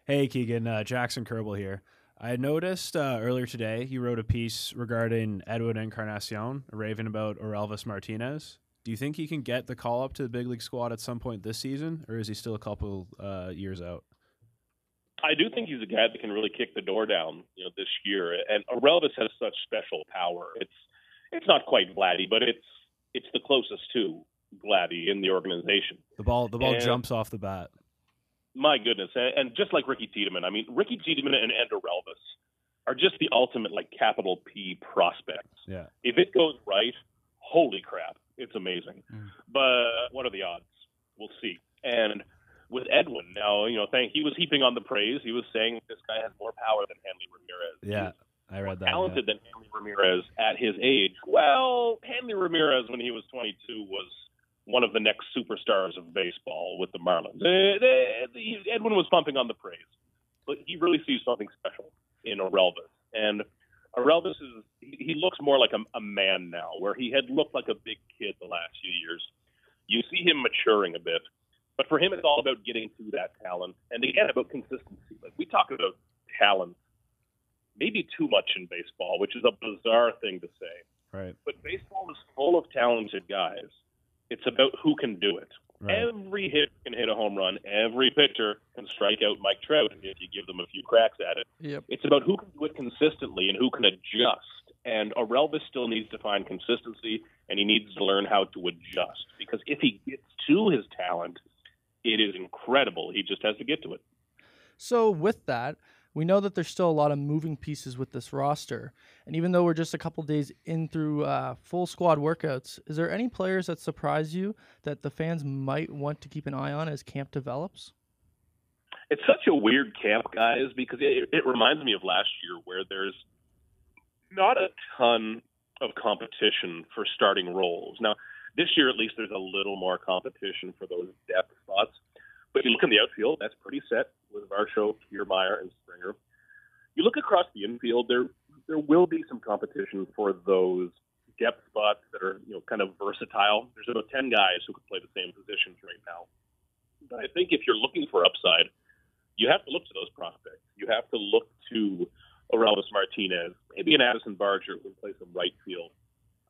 Hey, Keegan, uh, Jackson Kerbal here. I noticed uh, earlier today you wrote a piece regarding Edwin Encarnacion, raving about Orelvis Martinez. Do you think he can get the call up to the big league squad at some point this season, or is he still a couple uh, years out? I do think he's a guy that can really kick the door down, you know, this year. And Relvis has such special power. It's it's not quite Vladdy, but it's it's the closest to Vladdy in the organization. The ball, the ball And- jumps off the bat. My goodness, and, and just like Ricky Tiedemann, I mean, Ricky Tiedemann and Relvis are just the ultimate like capital P prospects. Yeah, If it goes right, holy crap, it's amazing. Mm. But what are the odds? We'll see. And with Edwin, now you know, thank he was heaping on the praise. He was saying this guy has more power than Hanley Ramirez. yeah, I read that. yeah. talented than Hanley Ramirez at his age. Well, Hanley Ramirez, when he was 22, was one of the next superstars of baseball with the Marlins. The- Edwin was pumping on the praise, but he really sees something special in Orelvis. And Orelvis is he, he looks more like a, a man now, where he had looked like a big kid the last few years. You see him maturing a bit, but for him, it's all about getting to that talent, and again about consistency. Like we talk about talent maybe too much in baseball, which is a bizarre thing to say. Right, But baseball is full of talented guys. It's about who can do it. Right. Every hit can hit a home run. Every pitcher can strike out Mike Trout if you give them a few cracks at it. Yep. It's about who can do it consistently and who can adjust. And Orelvis still needs to find consistency, and he needs to learn how to adjust. Because if he gets to his talent, it is incredible. He just has to get to it. So with that, we know that there's still a lot of moving pieces with this roster, and even though we're just a couple days in through uh, full squad workouts, is there any players that surprise you that the fans might want to keep an eye on as camp develops? it's such a weird camp, guys, because it, it reminds me of last year where there's not a ton of competition for starting roles. Now, this year at least there's a little more competition for those depth spots. But you look in the outfield, that's pretty set with Varsho, Kiermaier, and Springer. You look across the infield, there there will be some competition for those depth spots that are you know kind of versatile. There's about ten guys who could play the same positions right now. But I think if you're looking for upside, you have to look to those prospects. You have to look to Orelvis Martinez, maybe an Addison Barger who can play some right field.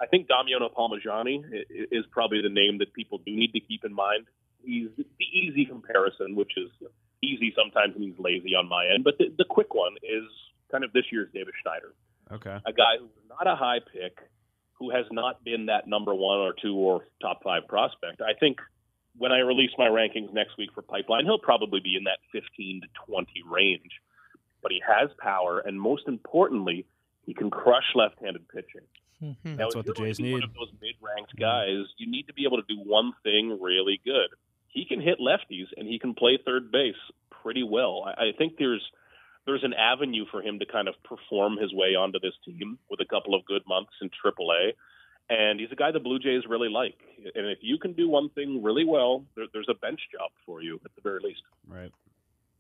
I think Damiano Palmegiani i- i- is probably the name that people do need to keep in mind. He's the easy comparison, which is easy sometimes means lazy on my end, but the, the quick one is kind of this year's Davis Schneider Okay. a guy who's not a high pick, who has not been that number one or two or top five prospect. I think when I release my rankings next week for Pipeline, he'll probably be in that 15 to 20 range. But he has power, and most importantly, he can crush left-handed pitching. Hmm. Now, That's what the Jays need. One of those mid-ranked guys, you need to be able to do one thing really good. He can hit lefties, and he can play third base pretty well. I, I think there's there's an avenue for him to kind of perform his way onto this team with a couple of good months in AAA. And he's a guy the Blue Jays really like. And if you can do one thing really well, there, there's a bench job for you at the very least. Right.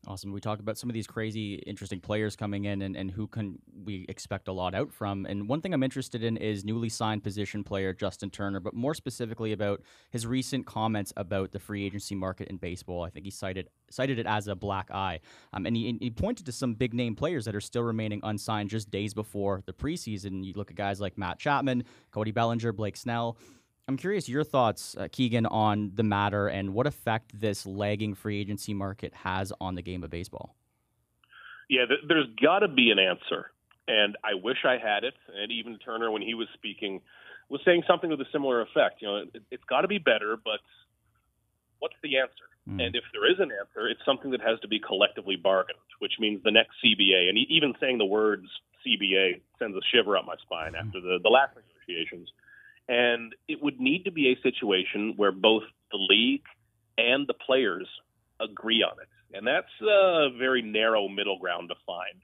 Awesome. We talked about some of these crazy, interesting players coming in and, and who can we expect a lot out from. And one thing I'm interested in is newly signed position player Justin Turner, but more specifically about his recent comments about the free agency market in baseball. I think he cited cited it as a black eye. Um, and he, he pointed to some big name players that are still remaining unsigned just days before the preseason. You look at guys like Matt Chapman, Cody Bellinger, Blake Snell. I'm curious your thoughts, uh, Keegan, on the matter and what effect this lagging free agency market has on the game of baseball. Yeah, th- there's got to be an answer, and I wish I had it. And even Turner, when he was speaking, was saying something with a similar effect. You know, it, it's got to be better, but what's the answer? Mm. And if there is an answer, it's something that has to be collectively bargained, which means the next CBA. And even saying the words CBA sends a shiver up my spine after the, the last negotiations. And it would need to be a situation where both the league and the players agree on it. And that's a very narrow middle ground to find.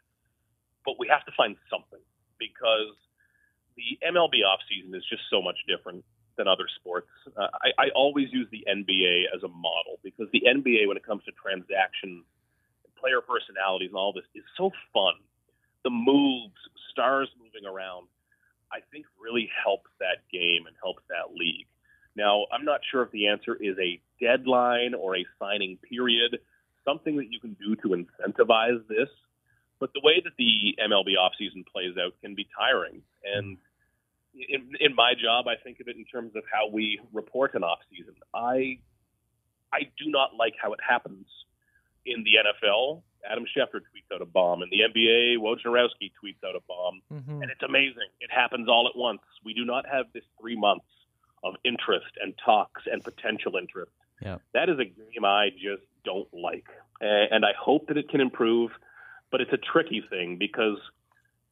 But we have to find something because the MLB offseason is just so much different than other sports. Uh, I, I always use the NBA as a model because the NBA, when it comes to transactions, player personalities, and all this, is so fun. The moves, stars moving around, I think really helps that game and helps that league. Now, I'm not sure if the answer is a deadline or a signing period, something that you can do to incentivize this. But the way that the MLB offseason plays out can be tiring. And in, in my job, I think of it in terms of how we report an offseason. I I do not like how it happens in the NFL. Adam Schefter tweets out a bomb. and the NBA, Wojnarowski tweets out a bomb. Mm-hmm. And it's amazing. It happens all at once. We do not have this three months of interest and talks and potential interest. Yeah. That is a game I just don't like. And I hope that it can improve, but it's a tricky thing because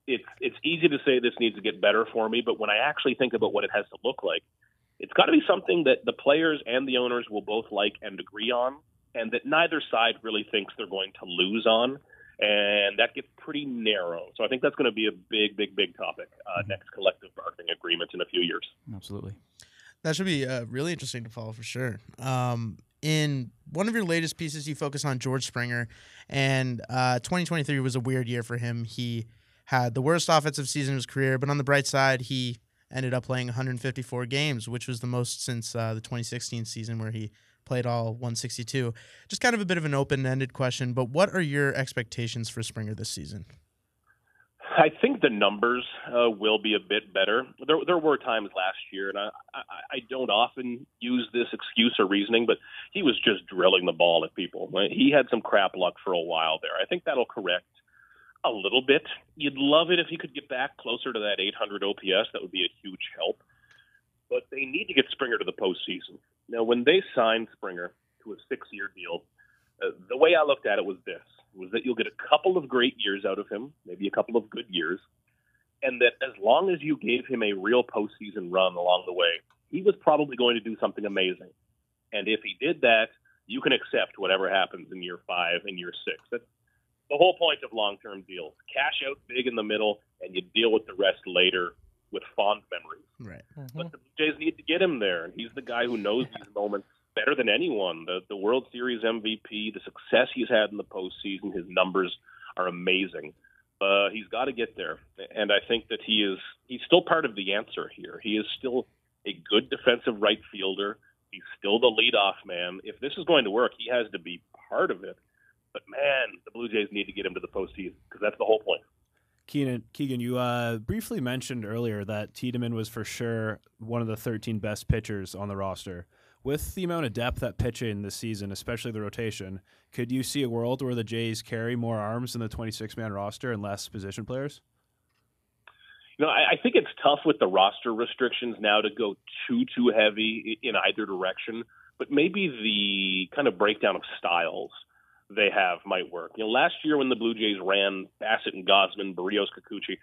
it's it's easy to say this needs to get better for me, but when I actually think about what it has to look like, it's got to be something that the players and the owners will both like and agree on, and that neither side really thinks they're going to lose on. And that gets pretty narrow. So I think that's going to be a big, big, big topic uh, next collective bargaining agreement in a few years. Absolutely. That should be uh, really interesting to follow for sure. Um, in one of your latest pieces, you focus on George Springer, and uh, 2023 was a weird year for him. He had the worst offensive season of his career, but on the bright side, he ended up playing 154 games, which was the most since uh, the 2016 season where he played all 162. Just kind of a bit of an open ended question, but what are your expectations for Springer this season? I think the numbers uh, will be a bit better. There, there were times last year, and I, I, I don't often use this excuse or reasoning, but he was just drilling the ball at people. He had some crap luck for a while there. I think that'll correct a little bit. You'd love it if he could get back closer to that 800 OPS. That would be a huge help. But they need to get Springer to the postseason. Now, when they signed Springer to a six-year deal, uh, the way I looked at it was this: was that you'll get a couple of great years out of him, maybe a couple of good years, and that as long as you gave him a real postseason run along the way, he was probably going to do something amazing. And if he did that, you can accept whatever happens in year five and year six. That's the whole point of long-term deals. Cash out big in the middle, and you deal with the rest later with fond memories. Right. Mm-hmm. But the Blue Jays need to get him there, and he's the guy who knows these moments better than anyone. The the World Series MVP, the success he's had in the postseason, his numbers are amazing. Uh, he's got to get there, and I think that he is he's still part of the answer here. He is still a good defensive right fielder. He's still the leadoff man. If this is going to work, he has to be part of it. But man, the Blue Jays need to get him to the postseason because that's the whole point. Keenan, Keegan, you uh, briefly mentioned earlier that Tiedemann was for sure one of the 13 best pitchers on the roster. With the amount of depth at pitching this season, especially the rotation, could you see a world where the Jays carry more arms in the 26 man roster and less position players? You know, I, I think it's tough with the roster restrictions now to go too too heavy in either direction. But maybe the kind of breakdown of styles they have might work. You know, last year when the Blue Jays ran Bassitt and Gausman, Berrios, Kikuchi,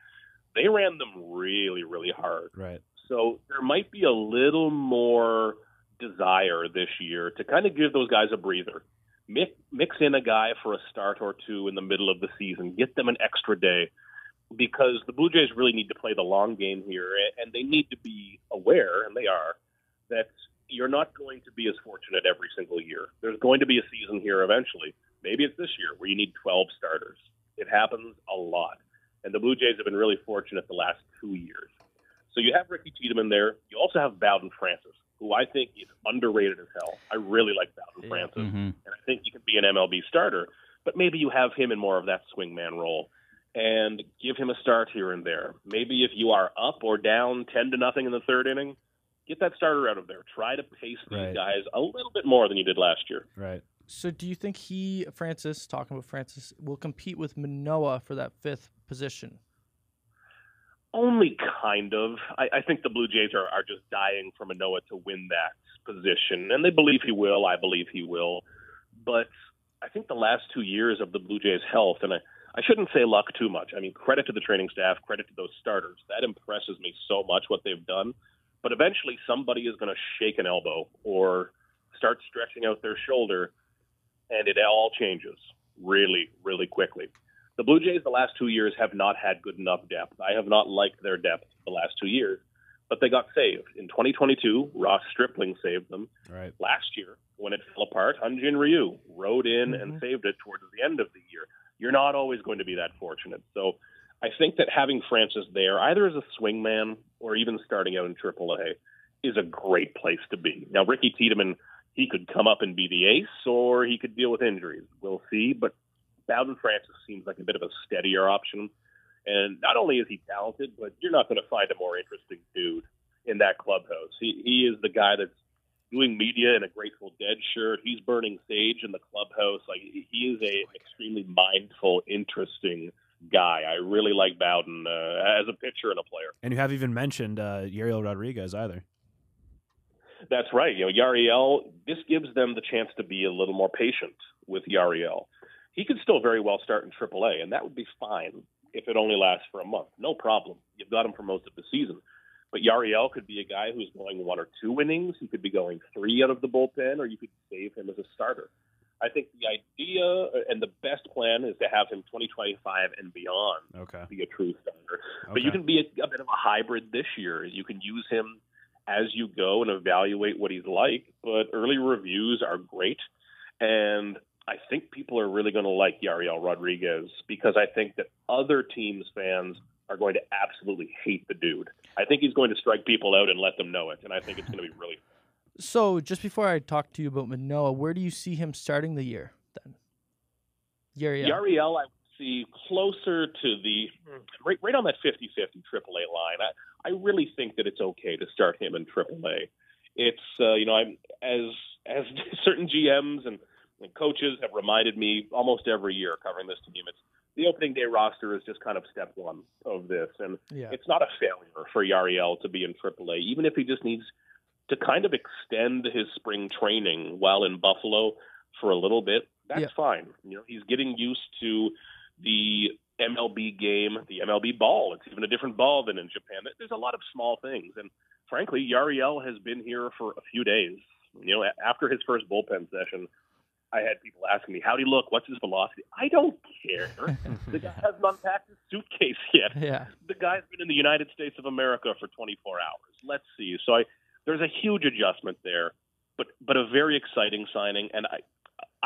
they ran them really, really hard. Right. So there might be a little more desire this year to kind of give those guys a breather. Mix, mix in a guy for a start or two in the middle of the season. Get them an extra day because the Blue Jays really need to play the long game here, and they need to be aware, and they are, that you're not going to be as fortunate every single year. There's going to be a season here eventually. Maybe it's this year where you need 12 starters. It happens a lot. And the Blue Jays have been really fortunate the last two years. So you have Ricky Tiedemann there. You also have Bowden Francis, who I think is underrated as hell. I really like Bowden Yeah. Francis, Mm-hmm. and I think he can be an MLB starter. But maybe you have him in more of that swingman role and give him a start here and there. Maybe if you are up or down 10 to nothing in the third inning, get that starter out of there. Try to pace these Right. guys a little bit more than you did last year. Right. So, do you think he, Francis, talking about Francis, will compete with Manoah for that fifth position? Only kind of. I, I think the Blue Jays are, are just dying for Manoah to win that position, and they believe he will. I believe he will. But I think the last two years of the Blue Jays' health, and I, I shouldn't say luck too much. I mean, credit to the training staff, credit to those starters. That impresses me so much what they've done. But eventually, somebody is going to shake an elbow or start stretching out their shoulder. And it all changes really, really quickly. The Blue Jays the last two years have not had good enough depth. I have not liked their depth the last two years, but they got saved. In 2022, Ross Stripling saved them. Right. Last year, when it fell apart, Hyun-Jin Ryu rode in Mhm. and saved it towards the end of the year. You're not always going to be that fortunate. So I think that having Francis there, either as a swingman or even starting out in AAA, is a great place to be. Now, Ricky Tiedemann, he could come up and be the ace, or he could deal with injuries. We'll see. But Bowden Francis seems like a bit of a steadier option. And not only is he talented, but you're not going to find a more interesting dude in that clubhouse. He he is the guy that's doing media in a Grateful Dead shirt. He's burning sage in the clubhouse. Like he is a extremely mindful, interesting guy. I really like Bowden uh, as a pitcher and a player. And you haven't even mentioned uh, Yariel Rodriguez either. That's right. You know, Yariel, this gives them the chance to be a little more patient with Yariel. He could still very well start in AAA, and that would be fine if it only lasts for a month. No problem. You've got him for most of the season. But Yariel could be a guy who's going one or two innings. He could be going three out of the bullpen, or you could save him as a starter. I think the idea uh, and the best plan is to have him 2025 and beyond Okay. be a true starter. okay. But you can be a, a bit of a hybrid this year. You can use him as you go and evaluate what he's like. But early reviews are great, and I think people are really going to like Yariel Rodriguez because I think that other teams' fans are going to absolutely hate the dude. I think he's going to strike people out and let them know it, and I think it's going to be really. So just before I talk to you about Manoah, where do you see him starting the year then? Yariel. Yariel, I would see closer to the right, right on that 50-50 AAA line. I, I really think that it's okay to start him in AAA. It's uh, you know I'm as as certain GMs and, and coaches have reminded me almost every year covering this team. It's the opening day roster is just kind of step one of this, and yeah. it's not a failure for Yariel to be in AAA, even if he just needs to kind of extend his spring training while in Buffalo for a little bit. That's Yeah. fine. You know, he's getting used to the MLB game, the MLB ball. It's even a different ball than in Japan. There's a lot of small things, and frankly, Yariel has been here for a few days. You know, after his first bullpen session, I had people asking me, "How'd he look? What's his velocity?" I don't care. the guy hasn't unpacked his suitcase yet yeah. the guy's been in the United States of America for 24 hours. Let's see. So I, there's a huge adjustment there, but but a very exciting signing, and I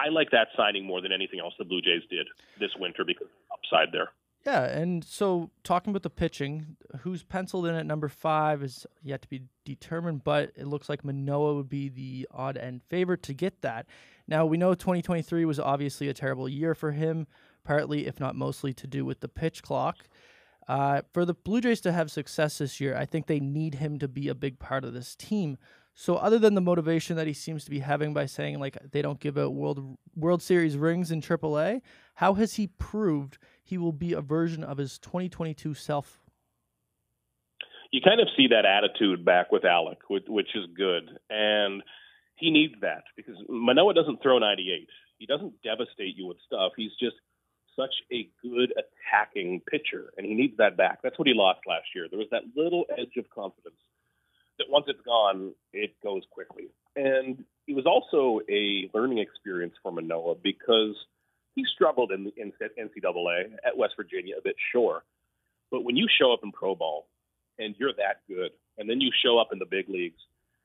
I like that signing more than anything else the Blue Jays did this winter because upside there. Yeah, and so talking about the pitching, who's penciled in at number five is yet to be determined, but it looks like Manoah would be the odd end favorite to get that. Now we know 2023 was obviously a terrible year for him, partly if not mostly to do with the pitch clock. Uh, for the Blue Jays to have success this year, I think they need him to be a big part of this team. So, other than the motivation that he seems to be having by saying like they don't give out World World Series rings in AAA, how has he proved he will be a version of his 2022 self? You kind of see that attitude back with Alek, which, is good, and he needs that because Manoah doesn't throw 98. He doesn't devastate you with stuff. He's just such a good attacking pitcher, and he needs that back. That's what he lost last year. There was that little edge of confidence that once it's gone, it goes quickly. And it was also a learning experience for Manoah because he struggled in the NCAA at West Virginia a bit, sure. But when you show up in pro ball and you're that good, and then you show up in the big leagues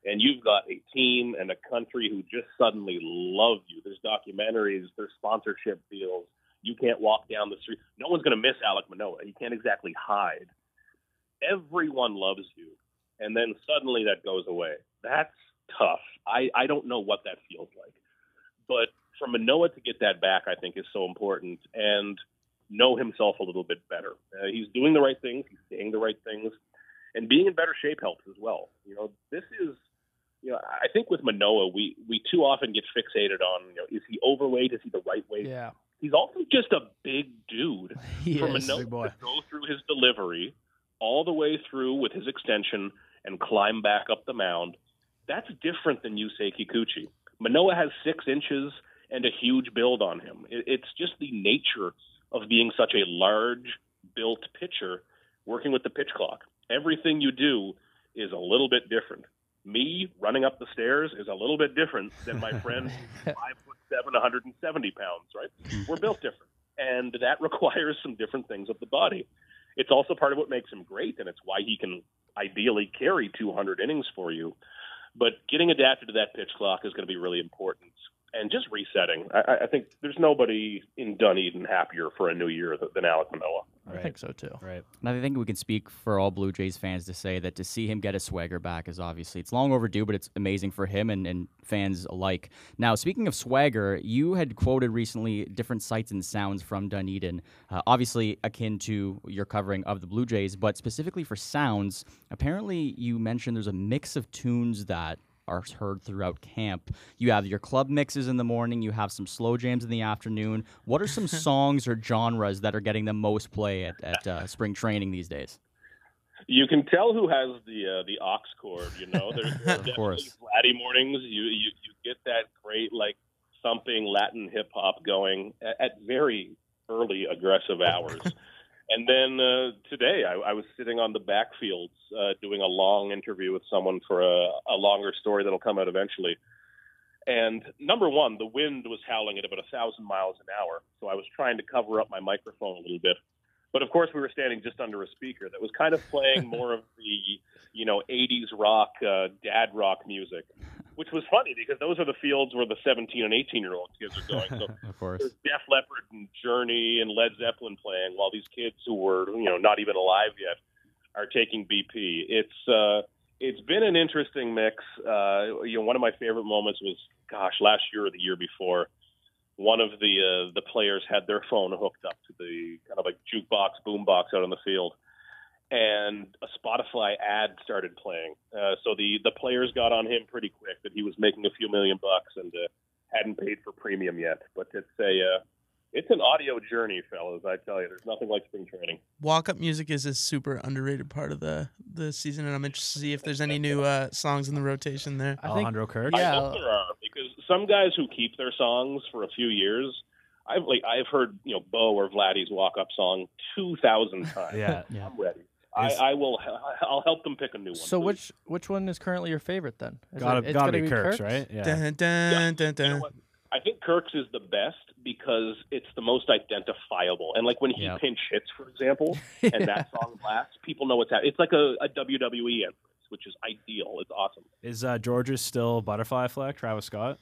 and you've got a team and a country who just suddenly love you. There's documentaries, there's sponsorship deals. You can't walk down the street. No one's going to miss Alek Manoah. He can't exactly hide. Everyone loves you, and then suddenly that goes away. That's tough. I, I don't know what that feels like. But for Manoah to get that back, I think is so important and know himself a little bit better. Uh, he's doing the right things, he's saying the right things, and being in better shape helps as well. You know, this is, you know, I think with Manoah, we we too often get fixated on, you know, is he overweight? Is he the right weight? Yeah, He's also just a big dude he for is. Manoah Big boy. to go through his delivery all the way through with his extension and climb back up the mound, that's different than Yusei Kikuchi. Manoah has six inches and a huge build on him. It's just the nature of being such a large built pitcher working with the pitch clock. Everything you do is a little bit different. Me running up the stairs is a little bit different than my friend five foot seven, 170 pounds, right? We're built different, and that requires some different things of the body. It's also part of what makes him great, and it's why he can ideally carry 200 innings for you. But getting adapted to that pitch clock is going to be really important. And just resetting. I, I think there's nobody in Dunedin happier for a new year than Alek Manoah. I think so too. Right. And I think we can speak for all Blue Jays fans to say that to see him get a swagger back is obviously it's long overdue, but it's amazing for him and, and fans alike. Now, speaking of swagger, you had quoted recently different sights and sounds from Dunedin, uh, obviously akin to your covering of the Blue Jays, but specifically for sounds. Apparently, you mentioned there's a mix of tunes that are heard throughout camp. You have your club mixes in the morning, you have some slow jams in the afternoon. What are some songs or genres that are getting the most play at, at uh, spring training these days? You can tell who has the uh, the aux cord. You know, there's, there's Of course. definitely mornings. You, you you get that great like thumping Latin hip hop going at, at very early aggressive hours. And then uh, today, I, I was sitting on the backfields uh, doing a long interview with someone for a, a longer story that'll come out eventually. And number one, the wind was howling at about a thousand miles an hour, so I was trying to cover up my microphone a little bit. But of course, we were standing just under a speaker that was kind of playing more of the, you know, 80s rock, uh, dad rock music, which was funny because those are the fields where the 17 and 18 year old kids are going. So of course. there's Def Leppard and Journey and Led Zeppelin playing, while these kids who were, you know, not even alive yet are taking BP. It's uh, it's been an interesting mix. Uh, you know, one of my favorite moments was, gosh, last year or the year before. One of the uh, the players had their phone hooked up to the kind of like jukebox boombox out on the field, and a Spotify ad started playing. Uh, so the the players got on him pretty quick that he was making a few million bucks and uh, hadn't paid for premium yet. But it's a uh, it's an audio journey, fellas. I tell you, there's nothing like spring training. Walk up music is a super underrated part of the the season, and I'm interested to see if there's any new uh, songs in the rotation there. I think Alejandro Kirk. I Yeah. hope there are because some guys who keep their songs for a few years. I've like I've heard you know Bo or Vladdy's walk up song two thousand times. Yeah. Yeah. I'm ready. I, I will. I'll help them pick a new one. So please. which which one is currently your favorite then? Is Gotta, it, it's gotta gonna be Kirk's, Kirk's? right? Yeah. Dun, dun, dun, You know I think Kirk's is the best because it's the most identifiable. And like when he Yep. pinch hits, for example, and that song blasts, people know what's happening. It's like a, a WWE entrance, which is ideal. It's awesome. Is uh, George's still Butterfly Flag? Travis Scott.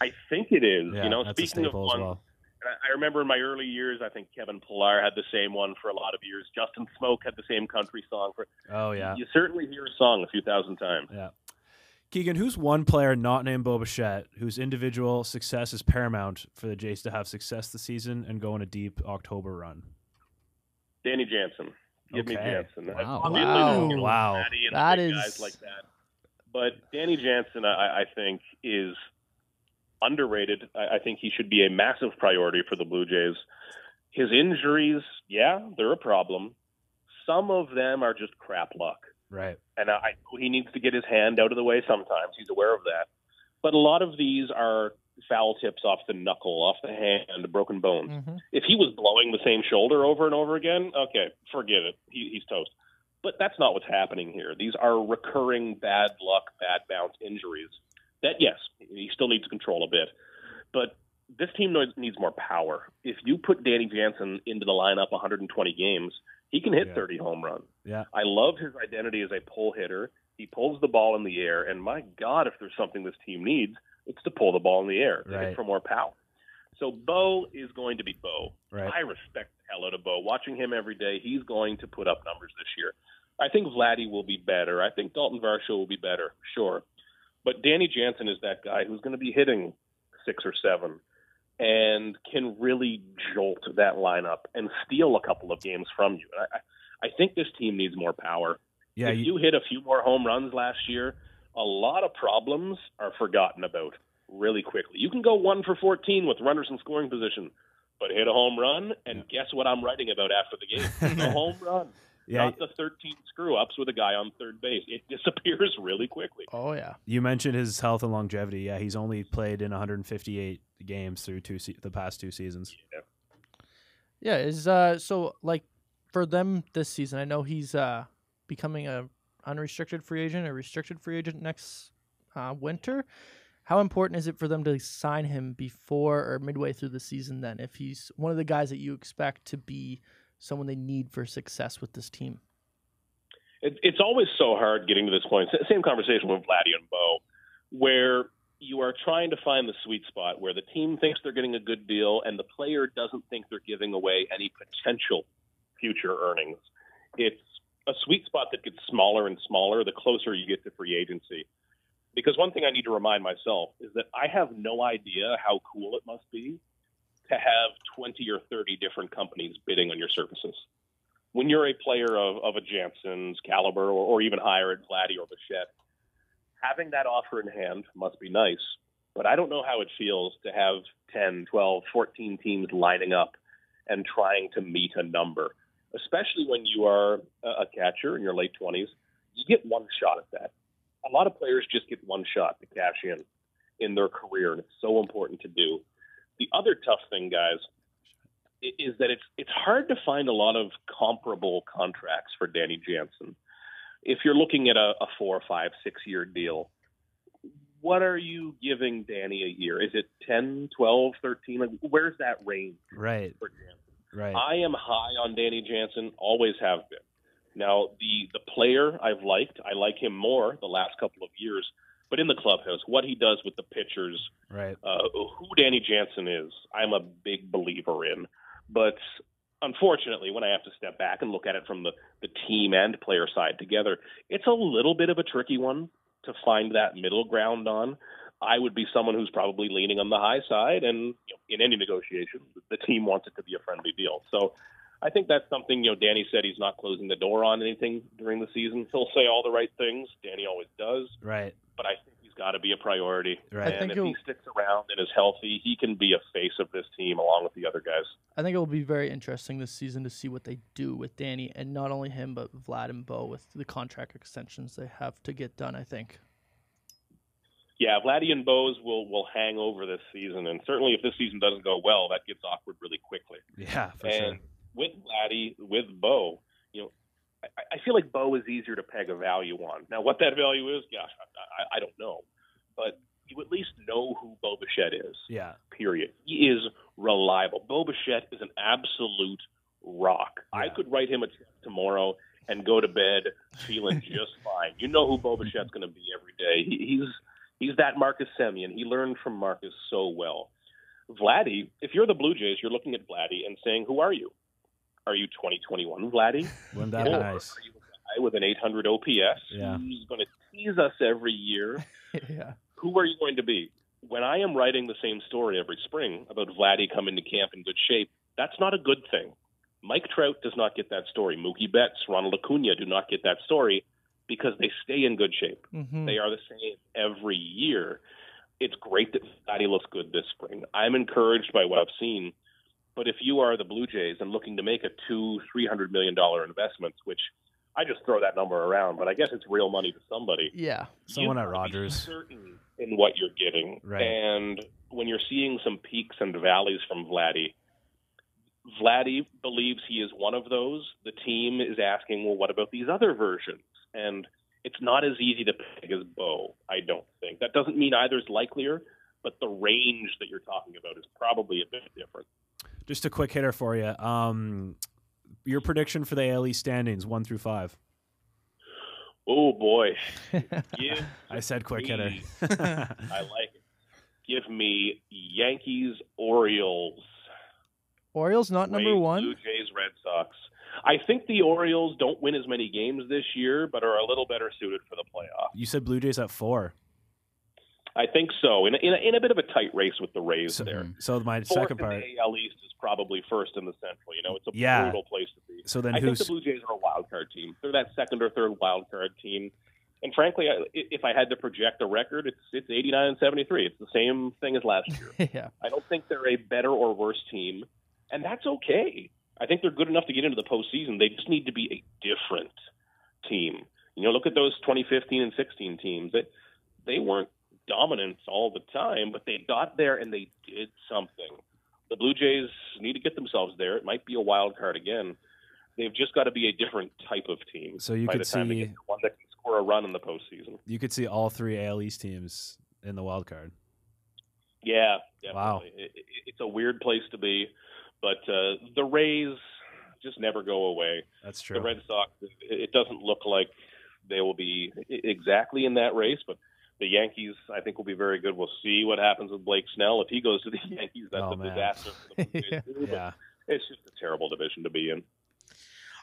I think it is. Yeah, you know, that's a speaking of one, well. I I remember in my early years, I think Kevin Pillar had the same one for a lot of years. Justin Smoak had the same country song. For Oh yeah. you certainly hear a song a few thousand times. Yeah. Keegan, who's one player not named Bo Bichette whose individual success is paramount for the Jays to have success this season and go on a deep October run? Danny Jansen. Give me Jansen. Wow. Obviously, Wow. there's, Wow. Matty and That the big is- guys like that. But Danny Jansen, I, I think, is underrated. I, I think he should be a massive priority for the Blue Jays. His injuries, yeah, they're a problem. Some of them are just crap luck. Right. and I he needs to get his hand out of the way sometimes. He's aware of that. But a lot of these are foul tips off the knuckle, off the hand, broken bones. Mhm. If he was blowing the same shoulder over and over again, okay, forget it. He, he's toast. But that's not what's happening here. These are recurring bad luck, bad bounce injuries. That yes, he still needs control a bit, but this team needs- more power. If you put Danny Jansen into the lineup 120 games, he can hit Yeah. 30 home runs. Yeah. I love his identity as a pull hitter. He pulls the ball in the air, and my God, if there's something this team needs, it's to pull the ball in the air Right. for more power. So Bo is going to be Bo. Right. I respect the hell out of Bo. Watching him every day, he's going to put up numbers this year. I think Vladdy will be better. I think Dalton Varsho will be better, sure. But Danny Jansen is that guy who's going to be hitting six or seven and can really jolt that lineup and steal a couple of games from you. I, I think this team needs more power. Yeah. if You, you hit a few more home runs last year, a lot of problems are forgotten about really quickly. You can go one for 14 with runners in scoring position, but hit a home run, and guess what I'm writing about after the game? a home run. Yeah. Not the 13 screw ups with a guy on third base. It disappears really quickly. Oh yeah. You mentioned his health and longevity. Yeah, he's only played in 158 games through two se- the past two seasons. Yeah, Yeah, is uh so like for them this season, I know he's uh becoming a unrestricted free agent, or restricted free agent next uh, winter. How important is it for them to sign him before or midway through the season? Then, if he's one of the guys that you expect to be someone they need for success with this team. It, it's always so hard getting to this point. Same conversation with Vladdy and Bo, where you are trying to find the sweet spot where the team thinks they're getting a good deal and the player doesn't think they're giving away any potential future earnings. It's a sweet spot that gets smaller and smaller the closer you get to free agency. Because one thing I need to remind myself is that I have no idea how cool it must be to have 20 or 30 different companies bidding on your services. When you're a player of, of a Jansen's caliber or, or even higher at Vladdy or Bichette, having that offer in hand must be nice. But I don't know how it feels to have 10, 12, 14 teams lining up and trying to meet a number, especially when you are a a catcher in your late 20s. You get one shot at that. A lot of players just get one shot to cash in in their career, and it's so important to do. The other tough thing, guys, is that it's it's hard to find a lot of comparable contracts for Danny Jansen. If you're looking at a, a four, five, six year deal, what are you giving Danny a year? Is it 10, 12, 13? Like, where's that range Right. for Jansen? Right. I am high on Danny Jansen, always have been. Now, the the player I've liked, I like him more the last couple of years. But in the clubhouse, what he does with the pitchers, right. uh, who Danny Jansen is, I'm a big believer in. But unfortunately, when I have to step back and look at it from the, the team and player side together, it's a little bit of a tricky one to find that middle ground on. I would be someone who's probably leaning on the high side, and you know, in any negotiation, the team wants it to be a friendly deal. So I think that's something, you know, Danny said he's not closing the door on anything during the season. He'll say all the right things. Danny always does Right. but I think he's got to be a priority. Right. I think and if he he'll- sticks around and is healthy, he can be a face of this team along with the other guys. I think it will be very interesting this season to see what they do with Danny and not only him but Vlad and Bo with the contract extensions they have to get done. I think. Yeah, Vladdy and Bose will will hang over this season, and certainly if this season doesn't go well, that gets awkward really quickly. Yeah, for and sure. With Vladdy, with Bo, you know, I, I feel like Bo is easier to peg a value on. Now, what that value is, gosh, I, I, I don't know, but you at least know who Bo Bichette is. Yeah. period. He is reliable. Bo Bichette is an absolute rock. I could write him a check tomorrow and go to bed feeling just fine. You know who Bo Bichette's going to be every day. He, he's he's that Marcus Semien. He learned from Marcus so well. Vladdy, if you're the Blue Jays, you're looking at Vladdy and saying, "Who are you? Are you 2021 Vladdy? Wouldn't that be nice? Are you a guy with an 800 OPS Yeah. who's going to tease us every year?" yeah. who are you going to be? When I am writing the same story every spring about Vladdy coming to camp in good shape, that's not a good thing. Mike Trout does not get that story. Mookie Betts, Ronald Acuna do not get that story because they stay in good shape. hmm They are the same every year. It's great that Vladdy looks good this spring. I'm encouraged by what I've seen. But if you are the Blue Jays and looking to make a two, three hundred million dollar investment, which I just throw that number around, but I guess it's real money to somebody Yeah. Someone at gotta be Rogers. certain in what you're getting. Right. And when you're seeing some peaks and valleys from Vladdy, Vladdy believes he is one of those. The team is asking, well, what about these other versions? And it's not as easy to pick as Bo, I don't think. That doesn't mean either is likelier, but the range that you're talking about is probably a bit different. Just a quick hitter for you. Um, your prediction for the ALE standings, one through five. Oh boy, I said quick hitter. I like it. Give me Yankees, Orioles, Orioles not number Rays, one. Blue Jays, Red Sox. I think the Orioles don't win as many games this year, but are a little better suited for the playoff. you said Blue Jays at four. I think so. In a, in a, in a bit of a tight race with the Rays So, there. so my Fourth second in part. the AL East is probably first in the Central. You know, it's a Yeah. brutal place to be. So then I think the Blue Jays are a wild card team. They're that second or third wild card team. And frankly, I, if I had to project a record, it's it's 89 and 73. It's the same thing as last year. yeah. I don't think they're a better or worse team, and that's okay. I think they're good enough to get into the postseason. They just need to be a different team. You know, look at those 2015 and 16 teams. They, they weren't dominant all the time, but they got there and they did something. The Blue Jays need to get themselves there. It might be a wild card again. They've just got to be a different type of team. So you could the time they see- one that can score a run in the postseason. you could see all three AL East teams in the wild card. Yeah, Wow. It, it, it's a weird place to be, but uh, the Rays just never go away. That's true. The. Red Sox, it, it doesn't look like they will be exactly in that race, but the Yankees, I think, will be very good. We'll see what happens with Blake Snell. If he goes to the Yankees, that's Oh, a man. disaster for the Yeah. Yeah. It's just a terrible division to be in.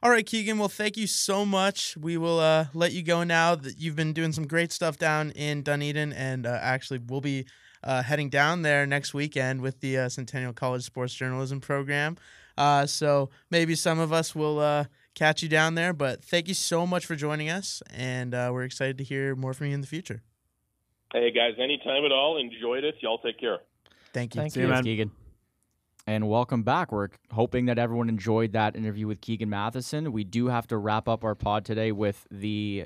All right, Keegan. Well, thank you so much. We will uh, let you go now. That you've been doing some great stuff down in Dunedin, and uh, actually, we'll be uh, heading down there next weekend with the uh, Centennial College Sports Journalism program. Uh, so maybe some of us will uh, catch you down there. But thank you so much for joining us, and uh, we're excited to hear more from you in the future. Hey, guys, anytime at all, enjoyed it. Y'all take care. Thank you. Thank See you, you. man. Keegan. And welcome back. We're hoping that everyone enjoyed that interview with Keegan Matheson. We do have to wrap up our pod today with the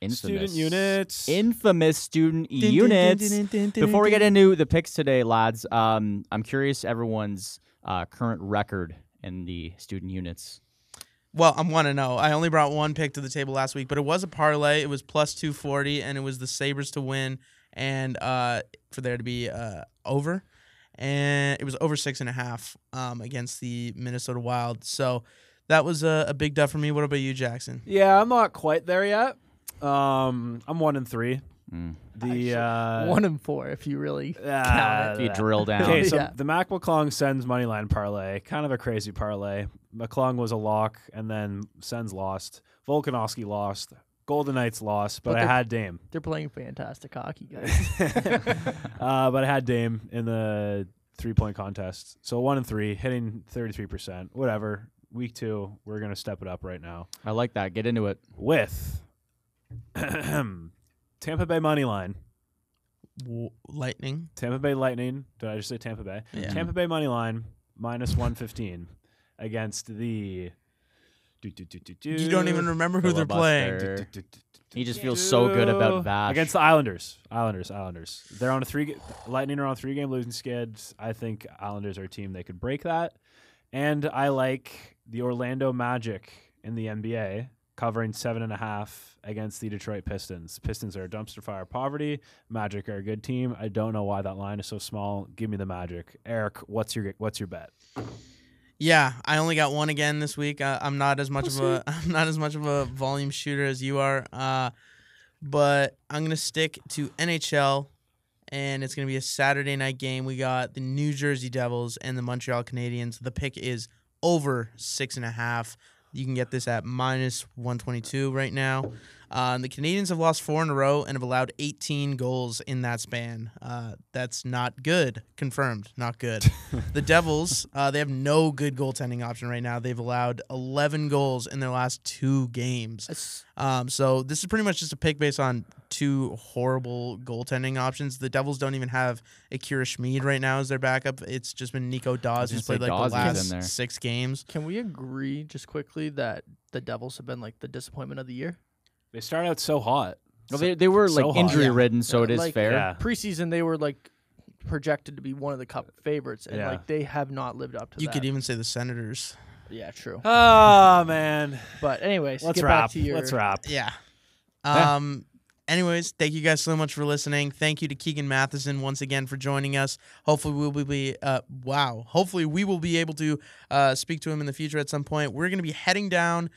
infamous Student units. infamous student units. Before we get into the picks today, lads, um, I'm curious everyone's uh, current record in the student units. Well, I want to know. I only brought one pick to the table last week, but it was a parlay. It was plus 240, and it was the Sabres to win and uh, for there to be uh, over. And it was over six and a half um, against the Minnesota Wild. So that was a, a big dub for me. What about you, Jackson? Yeah, I'm not quite there yet. Um, I'm one and three. Mm. The uh, One and four, if you really uh, count If you drill down, Okay, so Yeah. the Mac McClung Sens moneyline parlay, kind of a crazy parlay. McClung was a lock, and then Sens lost. Volkanovski lost. Golden Knights lost, but, But I had Dame. They're playing fantastic hockey, guys. uh, but I had Dame in the three point contest. So one and three, hitting 33%. Whatever. Week two, we're going to step it up right now I like that. Get into it. with Tampa Bay money line. W- Lightning. Tampa Bay Lightning. Did I just say Tampa Bay? Yeah. Tampa Bay money line minus 115 against the. Do, do, do, do, do, You don't even remember who they're playing. Filibuster. He just feels so good about Vash. Against the Islanders. Islanders, Islanders. They're on a three. Lightning are on a three game losing skid. I think Islanders are a team they could break that. And I like the Orlando Magic in the NBA covering seven and a half against the Detroit Pistons. Pistons are a dumpster fire poverty. Magic are a good team. I don't know why that line is so small. Give me the Magic. Eric, what's your what's your bet? Yeah, I only got one again this week. Uh, I'm not as much of a I'm not as much of a volume shooter as you are. Uh, but I'm gonna stick to NHL, and it's gonna be a Saturday night game. We got the New Jersey Devils and the Montreal Canadiens. The pick is over six and a half. You can get this at minus 122 right now. Uh, the Canadians have lost four in a row and have allowed 18 goals in that span. Uh, that's not good. Confirmed, not good. the Devils, uh, they have no good goaltending option right now. They've allowed 11 goals in their last two games. Um, so this is pretty much just a pick based on two horrible goaltending options. The Devils don't even have Akira Schmid right now as their backup. It's just been Nico Daws who's played like the Daws is in there. last six games. Can we agree just quickly that the Devils have been like the disappointment of the year? They start out so hot. Well, they, they were so like hot. injury Yeah. ridden, so Yeah, it is like- fair. Yeah. Preseason, they were like projected to be one of the cup favorites, and Yeah. like they have not lived up to You that. could even say the Senators. yeah, true. Oh man. But anyways, Let's get wrap. back to your. Let's wrap. Yeah. Yeah. Um. Anyways, thank you guys so much for listening. Thank you to Keegan Matheson once again for joining us. Hopefully we will be uh wow. Hopefully we will be able to uh speak to him in the future at some point. We're gonna be heading down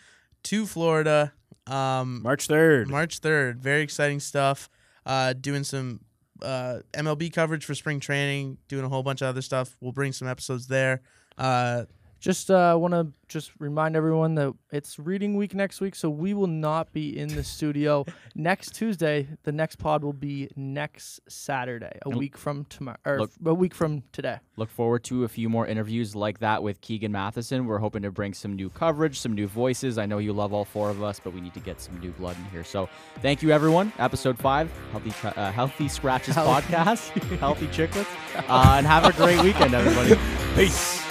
to Florida. Um March third. March third. Very exciting stuff. Uh doing some uh MLB coverage for spring training, doing a whole bunch of other stuff. We'll bring some episodes there. Uh Just uh, want to just remind everyone that it's reading week next week, so we will not be in the studio next Tuesday. The next pod will be next Saturday, a week from tomorrow, or Look- a week from today. Look forward to a few more interviews like that with Keegan Matheson. We're hoping to bring some new coverage, some new voices. I know you love all four of us, but we need to get some new blood in here. So thank you, everyone. Episode five, Healthy uh, Healthy Scratches podcast, Healthy Chicklets. Uh, and have a great weekend, everybody. Peace.